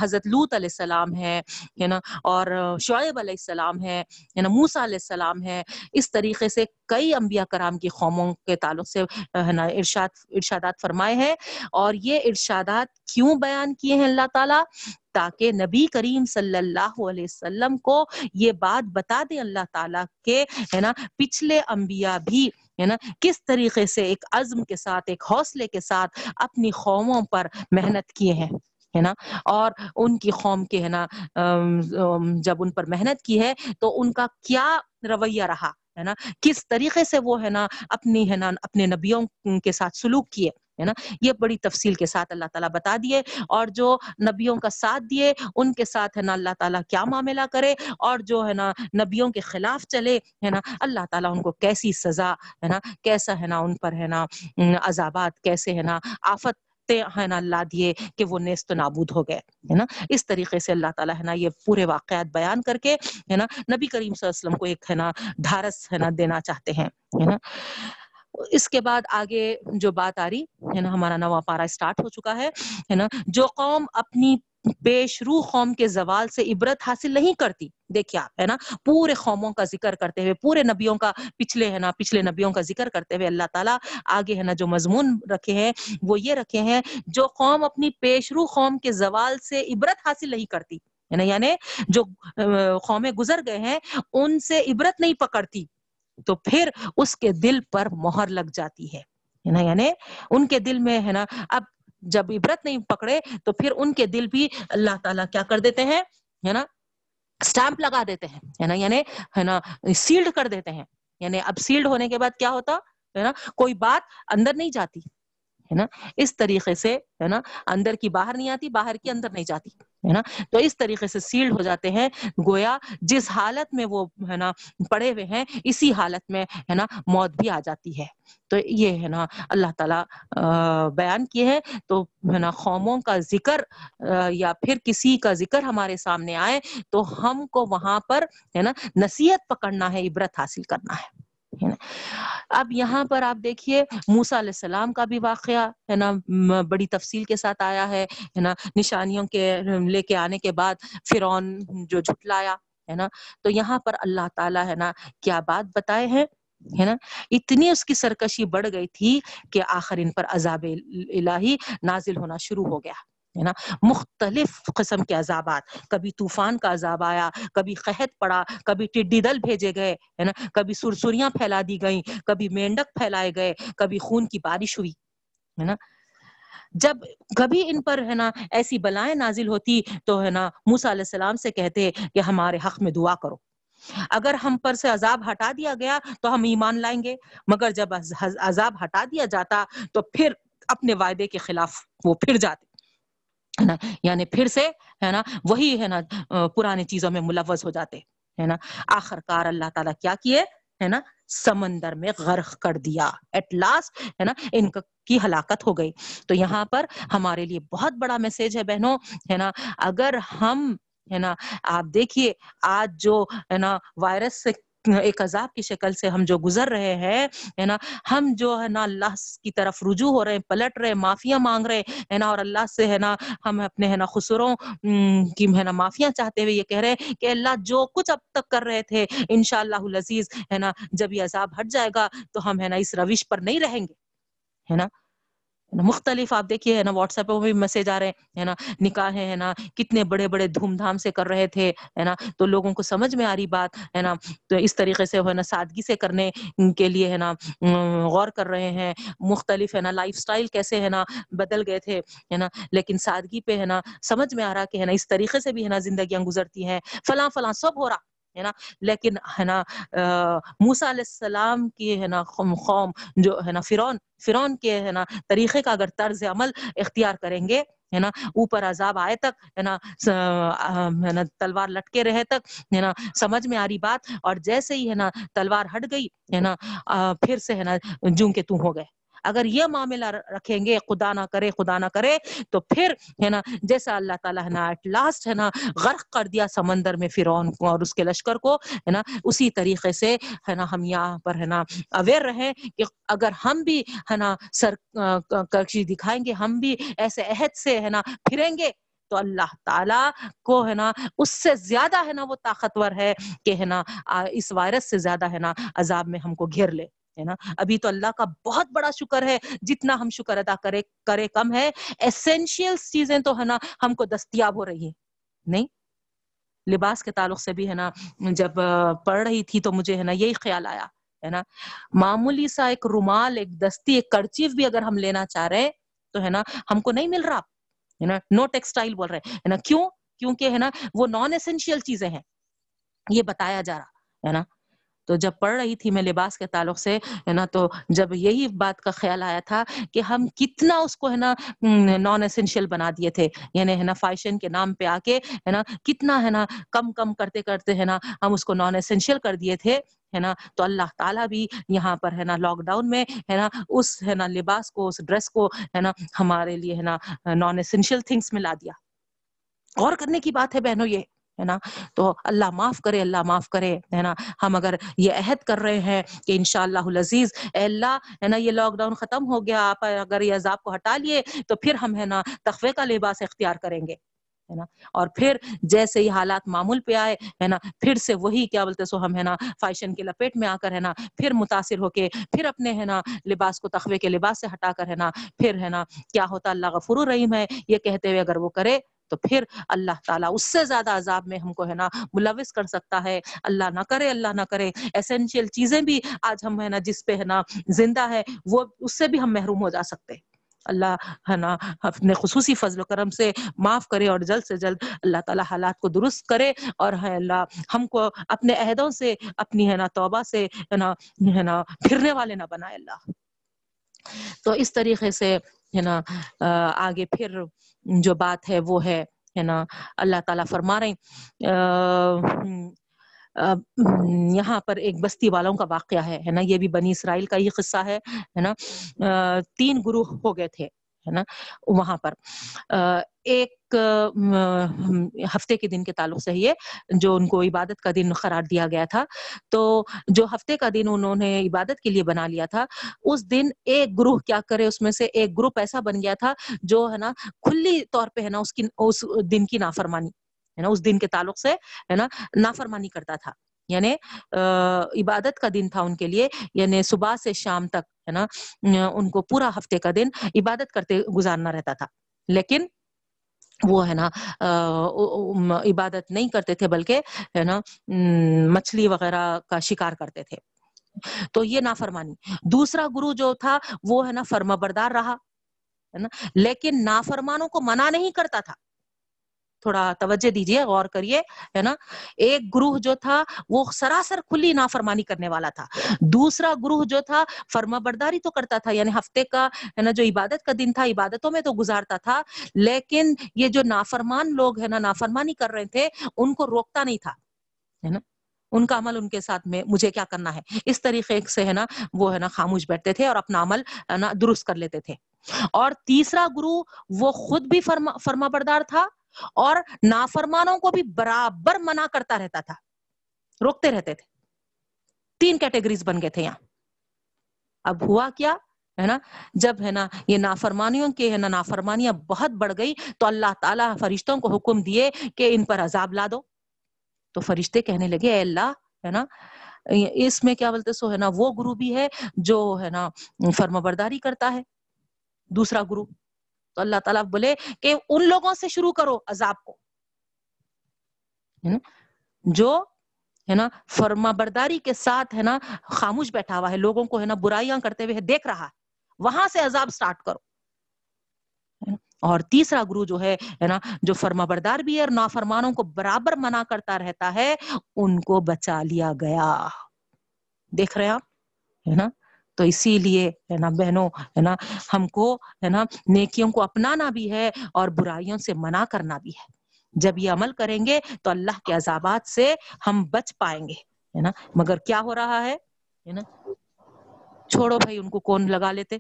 حضرت لوت علیہ السلام ہے نا، اور شعیب علیہ السلام ہے نا موسا علیہ السلام ہے اس طریقے سے کئی انبیاء کرام کی قوموں کے تعلق سے، ہے نا، ارشاد، ارشادات فرمائے ہیں۔ اور یہ ارشادات کیوں بیان کیے ہیں اللہ تعالیٰ؟ تاکہ نبی کریم صلی اللہ علیہ وسلم کو یہ بات بتا دے اللہ تعالیٰ کے، ہے نا، پچھلے انبیاء بھی، ہے نا، کس طریقے سے ایک عزم کے ساتھ، ایک حوصلے کے ساتھ اپنی قوموں پر محنت کیے ہیں، ہے نا، اور ان کی قوم کے، ہے نا جب ان پر محنت کی ہے تو ان کا کیا رویہ رہا، ہے نا، کس طریقے سے وہ، ہے نا، اپنی، ہے نا، اپنے نبیوں کے ساتھ سلوک کیے۔ ہے نا یہ بڑی تفصیل کے ساتھ اللہ تعالیٰ بتا دیے اور جو نبیوں کا ساتھ دیے ان کے ساتھ ہے نا اللہ تعالیٰ کیا معاملہ کرے اور جو ہے نا نبیوں کے خلاف چلے ہے نا اللہ تعالیٰ ان کو کیسی سزا ہے نا کیسا ہے نا ان پر ہے نا عذابات کیسے ہے نا آفت ہے نا اللہ دیے کہ وہ نیست نابود ہو گئے ہے نا اس طریقے سے اللہ تعالیٰ ہے نا یہ پورے واقعات بیان کر کے ہے نا نبی کریم صلی اللہ علیہ وسلم کو ایک ہے نا دھارس ہے نا دینا چاہتے ہیں ہے نا اس کے بعد آگے جو بات آ رہی، ہے نا، ہمارا نواں پارا اسٹارٹ ہو چکا ہے نا، جو قوم اپنی پیش رو قوم کے زوال سے عبرت حاصل نہیں کرتی، دیکھیے آپ، ہے نا، پورے قوموں کا ذکر کرتے ہوئے، پورے نبیوں کا پچھلے، ہے نا، پچھلے نبیوں کا ذکر کرتے ہوئے اللہ تعالیٰ آگے، ہے نا، جو مضمون رکھے ہیں، وہ یہ رکھے ہیں، جو قوم اپنی پیش رو قوم کے زوال سے عبرت حاصل نہیں کرتی، ہے نا یعنی جو قومیں گزر گئے ہیں، ان سے عبرت نہیں پکڑتی تو پھر اس کے دل پر مہر لگ جاتی ہے نا؟ یعنی ان کے دل میں، ہے نا؟ اب جب عبرت نہیں پکڑے تو پھر ان کے دل بھی اللہ تعالیٰ کیا کر دیتے ہیں، ہے نا؟ اسٹامپ لگا دیتے ہیں، ہے نا؟ یعنی ہے نا؟ سیلڈ کر دیتے ہیں۔ یعنی اب سیلڈ ہونے کے بعد کیا ہوتا، ہے نا؟ کوئی بات اندر نہیں جاتی، ہے نا؟ اس طریقے سے، ہے نا؟ اندر کی باہر نہیں آتی، باہر کی اندر نہیں جاتی۔ ہے نا؟ تو اس طریقے سے سیلڈ ہو جاتے ہیں۔ گویا جس حالت میں وہ ہے نا پڑے ہوئے ہیں، اسی حالت میں ہے نا موت بھی آ جاتی ہے۔ تو یہ ہے نا اللہ تعالیٰ بیان کیے ہیں۔ تو ہے نا قوموں کا ذکر یا پھر کسی کا ذکر ہمارے سامنے آئے تو ہم کو وہاں پر ہے نا نصیحت پکڑنا ہے، عبرت حاصل کرنا ہے۔ اب یہاں پر آپ دیکھیے موسا علیہ السلام کا بھی واقعہ ہے نا بڑی تفصیل کے ساتھ آیا ہے نا، نشانیوں کے، لے کے آنے کے بعد فرعون جو جھٹلایا، ہے نا۔ تو یہاں پر اللہ تعالیٰ، ہے نا، کیا بات بتائے ہیں، ہے نا۔ اتنی اس کی سرکشی بڑھ گئی تھی کہ آخر ان پر عذاب الہی نازل ہونا شروع ہو گیا۔ ہے نا؟ مختلف قسم کے عذابات۔ کبھی طوفان کا عذاب آیا، کبھی قحط پڑا، کبھی ٹڈی دل بھیجے گئے، ہے نا؟ کبھی سرسریاں پھیلا دی گئیں، کبھی مینڈک پھیلائے گئے، کبھی خون کی بارش ہوئی، ہے نا؟ جب کبھی ان پر، ہے نا، ایسی بلائیں نازل ہوتی تو، ہے نا موسا علیہ السلام سے کہتے کہ ہمارے حق میں دعا کرو۔ اگر ہم پر سے عذاب ہٹا دیا گیا تو ہم ایمان لائیں گے، مگر جب عذاب ہٹا دیا جاتا تو پھر اپنے وعدے کے خلاف وہ پھر جاتے۔ ہے نا؟ یعنی پھر سے، ہے نا؟ وہی ہے نا پرانی چیزوں میں ملوث ہو جاتے، ہے نا؟ آخر کار اللہ تعالیٰ کیا کیے؟ ہے نا؟ سمندر میں غرق کر دیا۔ ایٹ لاسٹ ہے نا؟ ان کی ہلاکت ہو گئی۔ تو یہاں پر ہمارے لیے بہت بڑا میسج ہے بہنوں، ہے نا؟ اگر ہم، ہے نا؟ آپ دیکھیے، آج جو، ہے نا؟ وائرس سے ایک عذاب کی شکل سے ہم جو گزر رہے ہیں، ہے نا، ہم جو ہے نا اللہ کی طرف رجوع ہو رہے ہیں، پلٹ رہے معافیا مانگ رہے ہے نا، اور اللہ سے ہے نا ہم اپنے ہے نا خسروں کی ہے نا معافیا چاہتے ہوئے یہ کہہ رہے ہیں کہ اللہ جو کچھ اب تک کر رہے تھے، انشاءاللہ العزیز، ہے نا، جب یہ عذاب ہٹ جائے گا تو ہم ہے نا اس روش پر نہیں رہیں گے، ہے نا۔ مختلف آپ دیکھیے ہے نا واٹس ایپ پہ بھی میسج آ رہے ہیں نا نکاح ہے نا کتنے بڑے بڑے دھوم دھام سے کر رہے تھے ہے نا تو لوگوں کو سمجھ میں آ رہی بات ہے نا تو اس طریقے سے ہے نا سادگی سے کرنے کے لیے ہے نا غور کر رہے ہیں مختلف ہے نا لائف سٹائل کیسے ہے نا بدل گئے تھے ہے نا لیکن سادگی پہ ہے نا سمجھ میں آ رہا کہ ہے نا اس طریقے سے بھی ہے نا زندگیاں گزرتی ہیں فلاں فلاں سب ہو رہا ہے نا؟ لیکن ہے نا موسا علیہ السلام کی ہے نا قوم جو ہے نا فرون فرون کے ہے نا طریقے کا اگر طرز عمل اختیار کریں گے، ہے نا، اوپر عذاب آئے تک، ہے نا ہے نا، تلوار لٹکے رہے تک، ہے نا، سمجھ میں آ رہی بات، اور جیسے ہی ہے نا تلوار ہٹ گئی، ہے نا پھر سے ہے نا، جوں کے توں ہو گئے۔ اگر یہ معاملہ رکھیں گے خدا نہ کرے خدا نہ کرے تو پھر ہے نا جیسا اللہ تعالیٰ ہے نا ایٹ لاسٹ ہے نا غرق کر دیا سمندر میں فرعون کو اور اس کے لشکر کو ہے نا اسی طریقے سے ہے نا ہم یہاں پر ہے نا اویئر رہیں کہ اگر ہم بھی ہے نا سر کشی دکھائیں گے ہم بھی ایسے عہد سے ہے نا پھریں گے تو اللہ تعالیٰ کو ہے نا اس سے زیادہ ہے نا وہ طاقتور ہے کہ ہے نا اس وائرس سے زیادہ ہے نا عذاب میں ہم کو گھیر لے ہے نا۔ ابھی تو اللہ کا بہت بڑا شکر ہے، جتنا ہم شکر ادا کرے کرے کم ہے۔ ایسینشیل چیزیں تو ہے نا، ہم کو دستیاب ہو رہی ہیں۔ نہیں؟ لباس کے تعلق سے بھی ہے نا، جب پڑھ رہی تھی تو مجھے ہے نا یہی خیال آیا، ہے نا۔ معمولی سا ایک رومال، ایک دستی، ایک کرچیف بھی اگر ہم لینا چاہ رہے ہیں تو ہے نا ہم کو نہیں مل رہا، ہے نا۔ نو ٹیکسٹائل بول رہے، ہے نا۔ کیوں؟ کیونکہ ہے نا وہ نان اسینشیل چیزیں ہیں۔ یہ بتایا جا رہا، ہے نا۔ تو جب پڑھ رہی تھی میں لباس کے تعلق سے ہے نا تو جب یہی بات کا خیال آیا تھا کہ ہم کتنا اس کو ہے نا نان اسینشیل بنا دیے تھے یعنی ہے نا فیشن کے نام پہ آ کے ہے نا کتنا ہے نا کم کم کرتے کرتے ہے نا ہم اس کو نان اسینشیل کر دیے تھے ہے نا تو اللہ تعالیٰ بھی یہاں پر ہے نا لاک ڈاؤن میں ہے نا اس ہے نا لباس کو اس ڈریس کو ہے نا ہمارے لیے ہے نا نان اسینشیل تھنگس میں لا دیا اور کرنے کی بات ہے بہنوں یہ ہے نا؟ تو اللہ معاف کرے، اللہ معاف کرے، ہے نا؟ ہم اگر یہ عہد کر رہے ہیں کہ انشاءاللہ العزیز، اے اللہ، ہے نا، یہ لاک ڈاؤن ختم ہو گیا، آپ اگر یہ عذاب کو ہٹا لیے، تو پھر ہم، ہے نا تخوے کا لباس اختیار کریں گے، ہے نا؟ اور پھر جیسے ہی حالات معمول پہ آئے، ہے نا، پھر سے وہی کیا بولتے سو ہم، ہے نا فیشن کے لپیٹ میں آ کر، ہے نا، پھر متاثر ہو کے، پھر اپنے، ہے نا، لباس کو تخوے کے لباس سے ہٹا کر، ہے نا، پھر، ہے نا، کیا ہوتا، اللہ غفور الرحیم ہے، یہ کہتے ہوئے اگر وہ کرے تو پھر اللہ تعالیٰ اس سے زیادہ عذاب میں ہم کو ہے نا ملوث کر سکتا ہے۔ اللہ نہ کرے، اللہ نہ کرے۔ اسینشیل چیزیں بھی آج ہم ہے نا جس پہ ہے نا زندہ ہے، وہ اس سے بھی ہم محروم ہو جا سکتے اللہ ہے نا اپنے خصوصی فضل و کرم سے معاف کرے اور جلد سے جلد اللہ تعالیٰ حالات کو درست کرے اور ہے اللہ ہم کو اپنے عہدوں سے، اپنی ہے نا توبہ سے ہے نا ہے نا پھرنے والے نہ بنائے اللہ۔ تو اس طریقے سے ہے نا آگے پھر جو بات ہے وہ ہے ہے نا، اللہ تعالیٰ فرما رہے یہاں پر ایک بستی والوں کا واقعہ ہے ہے نا، یہ بھی بنی اسرائیل کا ہی قصہ ہے ہے نا تین گروہ ہو گئے تھے۔ ہے نا، وہاں پر۔ ایک ہفتے کے دن کے تعلق سے یہ جو ان کو عبادت کا دن قرار دیا گیا تھا۔ تو جو ہفتے کا دن انہوں نے عبادت کے لیے بنا لیا تھا، اس دن ایک گروہ کیا کرے، اس میں سے ایک گروپ ایسا بن گیا تھا، جو ہے نا، کھلی طور پہ ہے نا، اس کی، اس دن کی نافرمانی، ہے نا، اس دن کے تعلق سے، ہے نا، نافرمانی کرتا تھا۔ یعنی عبادت کا دن تھا ان کے لیے یعنی صبح سے شام تک، ہے نا، ان کو پورا ہفتے کا دن عبادت کرتے گزارنا رہتا تھا۔ لیکن وہ، ہے نا عبادت نہیں کرتے تھے، بلکہ، ہے نا مچھلی وغیرہ کا شکار کرتے تھے۔ تو یہ نافرمانی۔ دوسرا گرو جو تھا، وہ، ہے نا، فرما بردار رہا، ہے نا، لیکن نافرمانوں کو منع نہیں کرتا تھا۔ تھوڑا توجہ دیجیے، غور کریے، ہے نا؟ ایک گروہ جو تھا، وہ سراسر کھلی نافرمانی کرنے والا تھا۔ دوسرا گروہ جو تھا، فرما برداری تو کرتا تھا یعنی ہفتے کا، ہے نا، جو عبادت کا دن تھا، عبادتوں میں تو گزارتا تھا، لیکن یہ جو نافرمان لوگ، ہے نا، نافرمانی کر رہے تھے، ان کو روکتا نہیں تھا، ہے نا؟ ان کا عمل ان کے ساتھ میں، مجھے کیا کرنا ہے؟ اس طریقے سے، ہے نا، وہ، ہے نا، خاموش بیٹھتے تھے اور اپنا عمل، ہے نا، درست کر لیتے تھے۔ اور تیسرا گرو وہ خود بھی فرما فرما بردار تھا اور نافرمانوں کو بھی برابر منع کرتا رہتا تھا۔ روکتے رہتے تھے۔ تین کیٹیگریز بن گئے تھے یہاں۔ اب ہوا کیا؟ ہے نا؟ جب ہے نا یہ نافرمانیوں کے ہے نا نافرمانیاں بہت بڑھ گئی تو اللہ تعالیٰ فرشتوں کو حکم دیے کہ ان پر عذاب لا دو۔ تو فرشتے کہنے لگے، اے اللہ، ہے نا؟ اس میں کیا بولتے، سو ہے نا وہ گرو بھی ہے جو ہے نا فرما برداری کرتا ہے۔ دوسرا گرو تو اللہ تعالیٰ بولے کہ ان لوگوں سے شروع کرو عذاب کو جو، ہے نا، فرما برداری کے ساتھ، ہے نا، خاموش بیٹھا ہوا ہے، لوگوں کو، ہے نا، برائیاں کرتے ہوئے دیکھ رہا ہے، وہاں سے عذاب سٹارٹ کرو اور تیسرا گرو جو ہے نا، جو فرما بردار بھی ہے اور نافرمانوں کو برابر منع کرتا رہتا ہے، ان کو بچا لیا گیا۔ دیکھ رہے آپ، ہے نا؟ تو اسی لیے ہے نا بہنوں، ہے نا، ہم کو، ہے نا، نیکیوں کو اپنانا بھی ہے اور برائیوں سے منع کرنا بھی ہے۔ جب یہ عمل کریں گے تو اللہ کے عذابات سے ہم بچ پائیں گے، ہے نا۔ مگر کیا ہو رہا ہے؟ نا، چھوڑو بھائی، ان کو کون لگا لیتے؟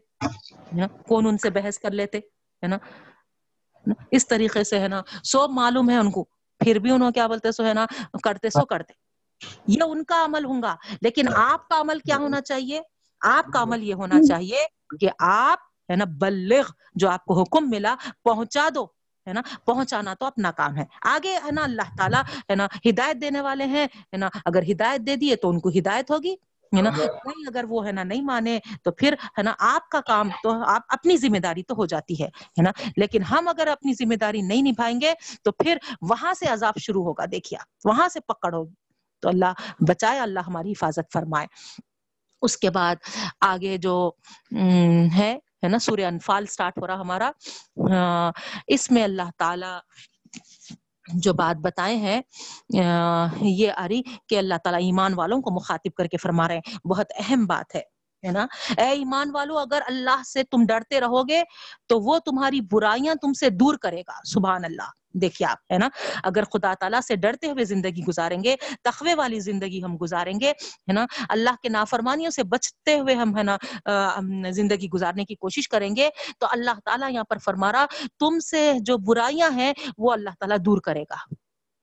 نا، کون ان سے بحث کر لیتے؟ ہے نا، اس طریقے سے، ہے نا سو معلوم ہے ان کو۔ پھر بھی انہوں کیا بولتے؟ سو، ہے نا، کرتے، سو کرتے۔ یہ ان کا عمل ہوں گا، لیکن آپ کا عمل کیا ہونا چاہیے؟ آپ کا عمل یہ ہونا چاہیے کہ آپ ہے نا بلغ جو آپ کو حکم ملا پہنچا دو ہے نا پہنچانا تو اپنا کام ہے۔ آگے ہے نا اللہ تعالیٰ ہے نا ہدایت دینے والے ہیں ہے نا اگر ہدایت دے دیے تو ان کو ہدایت ہوگی ہے نا۔ کوئی اگر وہ ہے نا نہیں مانے تو پھر ہے نا آپ کا کام تو آپ اپنی ذمہ داری تو ہو جاتی ہے ہے نا۔ لیکن ہم اگر اپنی ذمہ داری نہیں نبھائیں گے تو پھر وہاں سے عذاب شروع ہوگا دیکھیے وہاں سے پکڑ ہوگی تو اللہ بچائے اللہ ہماری حفاظت فرمائے۔ اس کے بعد آگے جو ہے ہے نا سوریہ انفال سٹارٹ ہو رہا ہمارا اس میں اللہ تعالی جو بات بتائے ہیں یہ آ رہی کہ اللہ تعالیٰ ایمان والوں کو مخاطب کر کے فرما رہے ہیں۔ بہت اہم بات ہے ہے نا؟ اے ایمان والو، اگر اللہ سے تم ڈرتے رہو گے تو وہ تمہاری برائیاں تم سے دور کرے گا، سبحان اللہ۔ دیکھیے آپ، ہے نا؟ اگر خدا تعالیٰ سے ڈرتے ہوئے زندگی گزاریں گے، تخوے والی زندگی ہم گزاریں گے، ہے نا؟ اللہ کے نافرمانیوں سے بچتے ہوئے ہم، ہے نا زندگی گزارنے کی کوشش کریں گے، تو اللہ تعالیٰ یہاں پر فرما رہا، تم سے جو برائیاں ہیں، وہ اللہ تعالیٰ دور کرے گا،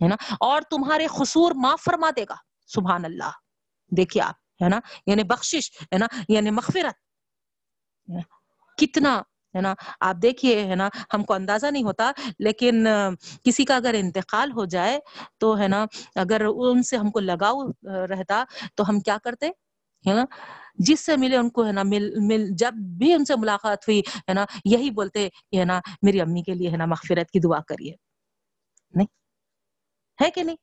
ہے نا؟ اور تمہارے خصور معاف فرما دے گا، سبحان اللہ۔ دیکھیے آپ، ہے نا؟ یعنی بخشش، ہے نا؟ یعنی مغفرت۔ کتنا ہے نا؟ آپ دیکھیے، ہے نا؟ ہم کو اندازہ نہیں ہوتا، لیکن کسی کا اگر انتقال ہو جائے تو، ہے نا؟ اگر ان سے ہم کو لگاؤ رہتا تو ہم کیا کرتے؟ ہے نا؟ جس سے ملے ان کو، ہے نا؟ مل مل، جب بھی ان سے ملاقات ہوئی، ہے نا؟ یہی بولتے، کہ، ہے نا، میری امی کے لیے، ہے نا، مغفرت کی دعا کریے۔ نہیں؟ ہے کہ نہیں؟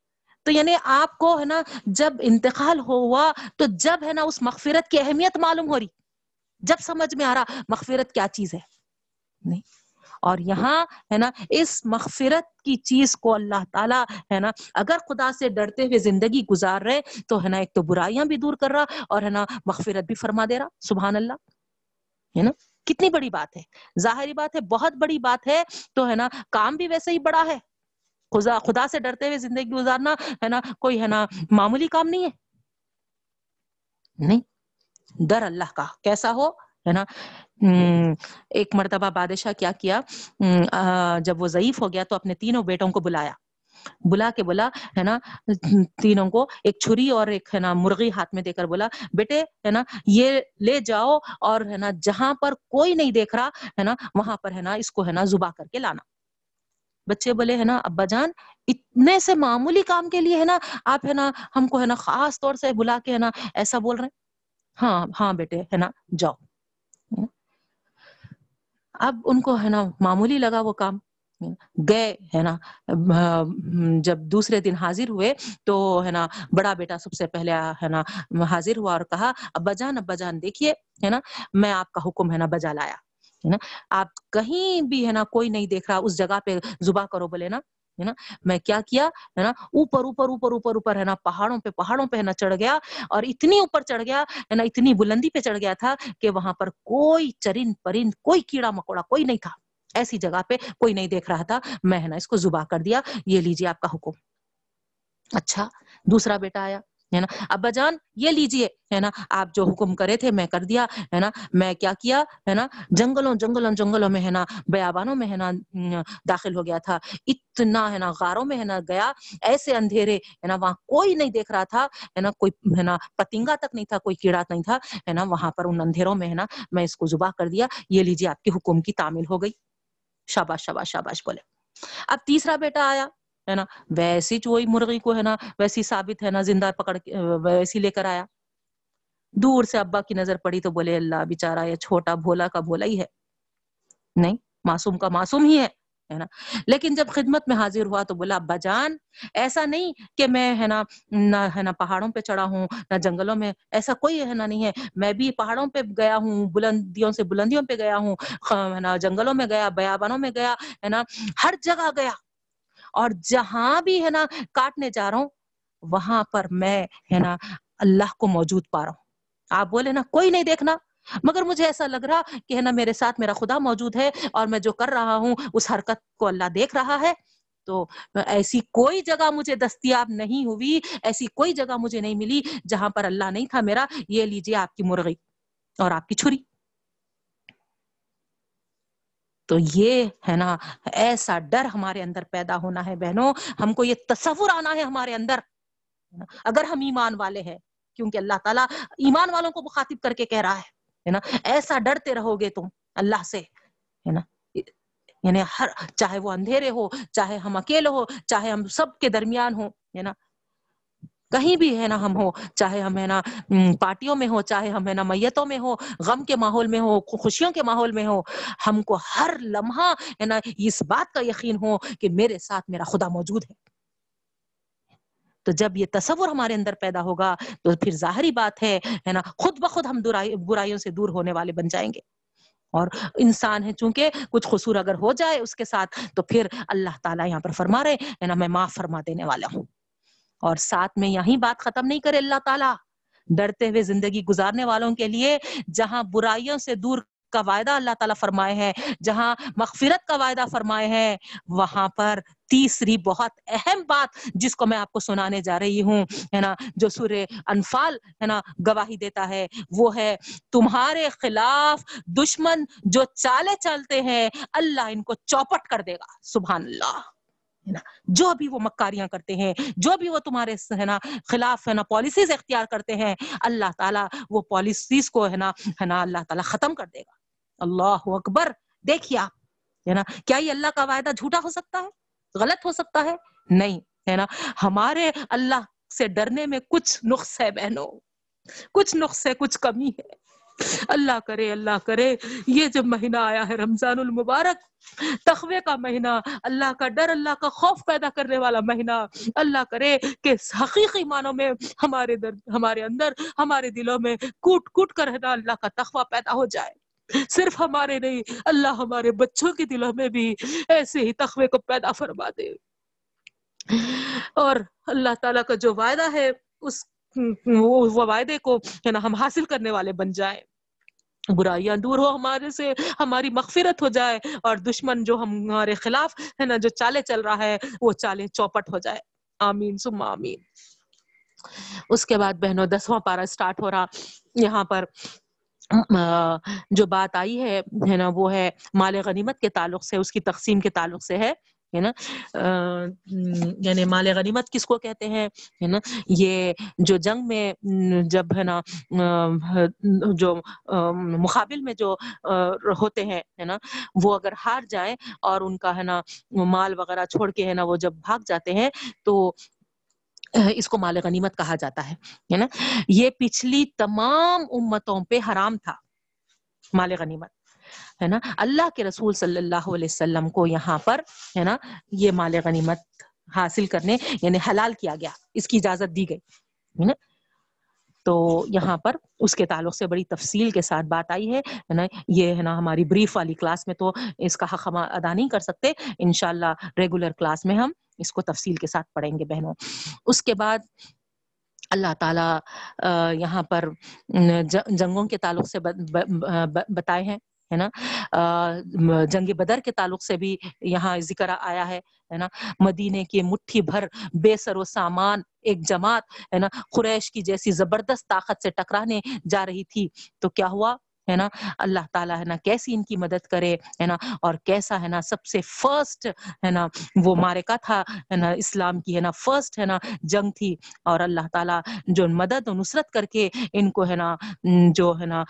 تو یعنی آپ کو، ہے نا، جب انتقال ہوا تو جب، ہے نا، اس مغفرت کی اہمیت معلوم ہو رہی۔ جب سمجھ میں آ رہا، مغفرت کیا چیز ہے؟ نہیں۔ اور یہاں ہے نا، اس مغفرت کی چیز کو اللہ تعالیٰ ہے نا، اگر خدا سے ڈرتے ہوئے زندگی گزار رہے تو ہے نا، ایک تو برائیاں بھی دور کر رہا اور ہے نا، مغفرت بھی فرما دے رہا۔ سبحان اللہ۔ ہے نا؟ کتنی بڑی بات ہے۔ ظاہری بات ہے، بہت بڑی بات ہے۔ تو ہے نا، کام بھی ویسے ہی بڑا ہے۔ خدا خدا سے ڈرتے ہوئے زندگی گزارنا ہے نا، کوئی ہے نا، معمولی کام نہیں ہے۔ نہیں۔ ڈر اللہ کا، کیسا ہو؟ ہے نا ایک مرتبہ بادشاہ کیا کیا جب وہ ضعیف ہو گیا تو اپنے تینوں بیٹوں کو بلایا بلا کے بولا ہے نا تینوں کو ایک چھری اور ایک ہے نا مرغی ہاتھ میں دے کر بولا بیٹے ہے نا یہ لے جاؤ اور ہے نا جہاں پر کوئی نہیں دیکھ رہا ہے نا وہاں پر ہے نا اس کو ہے نا زبا کر کے لانا بچے بولے ہے نا ابا جان اتنے سے معمولی کام کے لیے ہے نا آپ ہے نا ہم کو ہے نا خاص طور سے بلا کے ہے نا ایسا بول رہے ہاں ہاں بیٹے ہے نا جاؤ اب ان کو ہے نا معمولی لگا وہ کام۔ گئے ہے نا، جب دوسرے دن حاضر ہوئے تو ہے نا بڑا بیٹا سب سے پہلے ہے نا حاضر ہوا اور کہا، ابا جان ابا جان، دیکھیے ہے نا، میں آپ کا حکم ہے نا بجا لایا۔ ہے نا، آپ کہیں بھی ہے نا کوئی نہیں دیکھ رہا، اس جگہ پہ زبا کرو بولے نا۔ ہے نا؟ میں کیا کیا؟ ہے نا؟ اوپر اوپر اوپر اوپر اوپر، ہے نا؟ پہاڑوں پہ پہاڑوں پہ ہے نا چڑھ گیا اور اتنی اوپر چڑھ گیا، ہے نا؟ اتنی بلندی پہ چڑھ گیا تھا کہ وہاں پر کوئی چرند پرند، کوئی کیڑا مکوڑا کوئی نہیں تھا۔ ایسی جگہ پہ کوئی نہیں دیکھ رہا تھا۔ میں ہے نا اس کو زبا کر دیا۔ یہ لیجیے آپ کا حکم۔ اچھا دوسرا بیٹا آیا۔ ہے نا ابا جان یہ لیجیے ہے نا آپ جو حکم کرے تھے میں کر دیا ہے نا میں کیا کیا ہے نا جنگلوں جنگلوں جنگلوں میں ہے نا بیابانوں میں ہے نا داخل ہو گیا تھا اتنا ہے نا غاروں میں ہے نا گیا ایسے اندھیرے ہے نا وہاں کوئی نہیں دیکھ رہا تھا ہے نا کوئی ہے نا پتنگا تک نہیں تھا کوئی کیڑا نہیں تھا ہے نا وہاں پر ان اندھیروں میں ہے نا میں اس کو زبا کر دیا یہ لیجیے آپ کے حکم کی تعمیل ہو گئی شاباش شاباش شاباش بولے اب تیسرا بیٹا آیا ہے نا؟ ویسی وہی مرغی کو ہے نا، ویسی ثابت ہے نا، زندہ پکڑ ویسی لے کر آیا۔ دور سے ابا کی نظر پڑی تو بولے، اللہ بےچارا یہ چھوٹا بھولا کا بھولا ہی ہے۔ نہیں، معصوم کا معصوم ہی ہے ہے نا؟ لیکن جب خدمت میں حاضر ہوا تو بولا، ابا جان، ایسا نہیں کہ میں ہے نا، نہ ہے نا پہاڑوں پہ چڑھا ہوں، نہ جنگلوں میں، ایسا کوئی ہے نا نہیں ہے۔ میں بھی پہاڑوں پہ گیا ہوں، بلندیوں سے بلندیوں پہ گیا ہوں ہے نا، جنگلوں میں گیا، بیابانوں میں گیا، ہے نا، ہر جگہ گیا۔ اور جہاں بھی ہے نا کاٹنے جا رہا ہوں، وہاں پر میں ہے نا اللہ کو موجود پا رہا ہوں۔ آپ بولے نا، کوئی نہیں دیکھنا۔ مگر مجھے ایسا لگ رہا کہ ہے نا میرے ساتھ میرا خدا موجود ہے اور میں جو کر رہا ہوں، اس حرکت کو اللہ دیکھ رہا ہے۔ تو ایسی کوئی جگہ مجھے دستیاب نہیں ہوئی، ایسی کوئی جگہ مجھے نہیں ملی جہاں پر اللہ نہیں تھا میرا۔ یہ لیجیے آپ کی مرغی اور آپ کی چھری۔ تو یہ ہے نا، ایسا ڈر ہمارے اندر پیدا ہونا ہے بہنوں۔ ہم کو یہ تصور آنا ہے ہمارے اندر۔ اگر ہم ایمان والے ہیں، کیونکہ اللہ تعالیٰ ایمان والوں کو مخاطب کر کے کہہ رہا ہے نا؟ ایسا ڈرتے رہو گے تم اللہ سے، ہے نا؟ یعنی ہر، چاہے وہ اندھیرے ہو، چاہے ہم اکیلے ہو، چاہے ہم سب کے درمیان ہو، ہے نا؟ کہیں بھی ہے نا ہم ہو، چاہے ہم ہے نا پارٹیوں میں ہو، چاہے ہم ہے نا میتوں میں ہو، غم کے ماحول میں ہو خوشیوں کے ماحول میں ہو، ہم کو ہر لمحہ ہے نا اس بات کا یقین ہو کہ میرے ساتھ میرا خدا موجود ہے۔ تو جب یہ تصور ہمارے اندر پیدا ہوگا تو پھر ظاہری بات ہے ہے نا، خود بخود ہم برائیوں سے دور ہونے والے بن جائیں گے۔ اور انسان ہے، چونکہ کچھ قصور اگر ہو جائے اس کے ساتھ تو پھر اللہ تعالیٰ یہاں پر فرما رہے ہے نا، میں معاف فرما دینے والا ہوں۔ اور ساتھ میں یہی بات ختم نہیں کرے اللہ تعالیٰ۔ ڈرتے ہوئے زندگی گزارنے والوں کے لیے جہاں برائیوں سے دور کا وعدہ اللہ تعالیٰ فرمائے ہیں، جہاں مغفرت کا وعدہ فرمائے ہیں، وہاں پر تیسری بہت اہم بات جس کو میں آپ کو سنانے جا رہی ہوں، ہے نا، جو سور انفال، ہے نا، گواہی دیتا ہے، وہ ہے، تمہارے خلاف دشمن جو چالے چلتے ہیں، اللہ ان کو چوپٹ کر دے گا، سبحان اللہ۔ جو بھی وہ مکاریاں کرتے ہیں، جو بھی وہ تمہارے ہے نا، خلاف ہے نا پالیسیز اختیار کرتے ہیں، اللہ تعالیٰ وہ پالیسیز کو ہے نا ہے نا اللہ تعالیٰ ختم کر دے گا۔ اللہ اکبر۔ دیکھیے آپ، ہے نا، کیا یہ اللہ کا وعدہ جھوٹا ہو سکتا ہے؟ غلط ہو سکتا ہے؟ نہیں، ہے نا۔ ہمارے اللہ سے ڈرنے میں کچھ نقص ہے بہنوں، کچھ نقص ہے، کچھ کمی ہے۔ اللہ کرے اللہ کرے۔ یہ جب مہینہ آیا ہے رمضان المبارک، تخوے کا مہینہ، اللہ کا ڈر، اللہ کا خوف پیدا کرنے والا مہینہ۔ اللہ کرے کہ حقیقی معنوں میں ہمارے در، ہمارے اندر، ہمارے دلوں میں کوٹ کوٹ کر رہنا اللہ کا تخوہ پیدا ہو جائے۔ صرف ہمارے نہیں، اللہ ہمارے بچوں کے دلوں میں بھی ایسے ہی تخوے کو پیدا فرما دے۔ اور اللہ تعالیٰ کا جو وعدہ ہے، اس، وہ وعدے کو یعنی ہم حاصل کرنے والے بن جائیں۔ برائیاں دور ہو، ہمارے سے ہماری مغفرت ہو جائے اور دشمن جو ہمارے خلاف ہے نا، جو چالے چل رہا ہے، وہ چالے چوپٹ ہو جائے۔ آمین سم آمین۔ اس کے بعد بہنوں، دسواں پارا سٹارٹ ہو رہا۔ یہاں پر جو بات آئی ہے نا، وہ ہے مال غنیمت کے تعلق سے، اس کی تقسیم کے تعلق سے ہے۔ ہے نا؟ یعنی مال غنیمت کس کو کہتے ہیں؟ ہے نا؟ یہ جو جنگ میں جب ہے نا جو مقابل میں جو ہوتے ہیں، ہے نا؟ وہ اگر ہار جائیں اور ان کا ہے نا، مال وغیرہ چھوڑ کے ہے نا، وہ جب بھاگ جاتے ہیں، تو اس کو مال غنیمت کہا جاتا ہے نا؟ یہ پچھلی تمام امتوں پہ حرام تھا، مال غنیمت۔ ہے نا؟ اللہ کے رسول صلی اللہ علیہ وسلم کو یہاں پر، ہے نا، یہ مال غنیمت حاصل کرنے یعنی حلال کیا گیا، اس کی اجازت دی گئی نا؟ تو یہاں پر اس کے تعلق سے بڑی تفصیل کے ساتھ بات آئی ہے نا؟ یہ ہے نا، ہماری بریف والی کلاس میں تو اس کا حق ہم ادا نہیں کر سکتے، انشاءاللہ ریگولر کلاس میں ہم اس کو تفصیل کے ساتھ پڑھیں گے بہنوں۔ اس کے بعد اللہ تعالی یہاں پر جنگوں کے تعلق سے بتائے ہیں۔ ہے نا؟ جنگ بدر کے تعلق سے بھی یہاں ذکر آیا ہے نا؟ مدینے کی مٹھی بھر بے سر و سامان ایک جماعت، ہے نا؟ قریش کی جیسی زبردست طاقت سے ٹکرانے جا رہی تھی، تو کیا ہوا؟ ہے نا، اللہ تعالیٰ ہے نا کیسی ان کی مدد کرے، ہے نا، اور کیسا ہے نا سب سے فرسٹ ہے نا وہ مارکا تھا، ہے نا اسلام کی ہے نا فرسٹ ہے نا جنگ تھی، اور اللہ تعالیٰ جو مدد و نصرت کر کے ان کو ہے نا جو ہے نا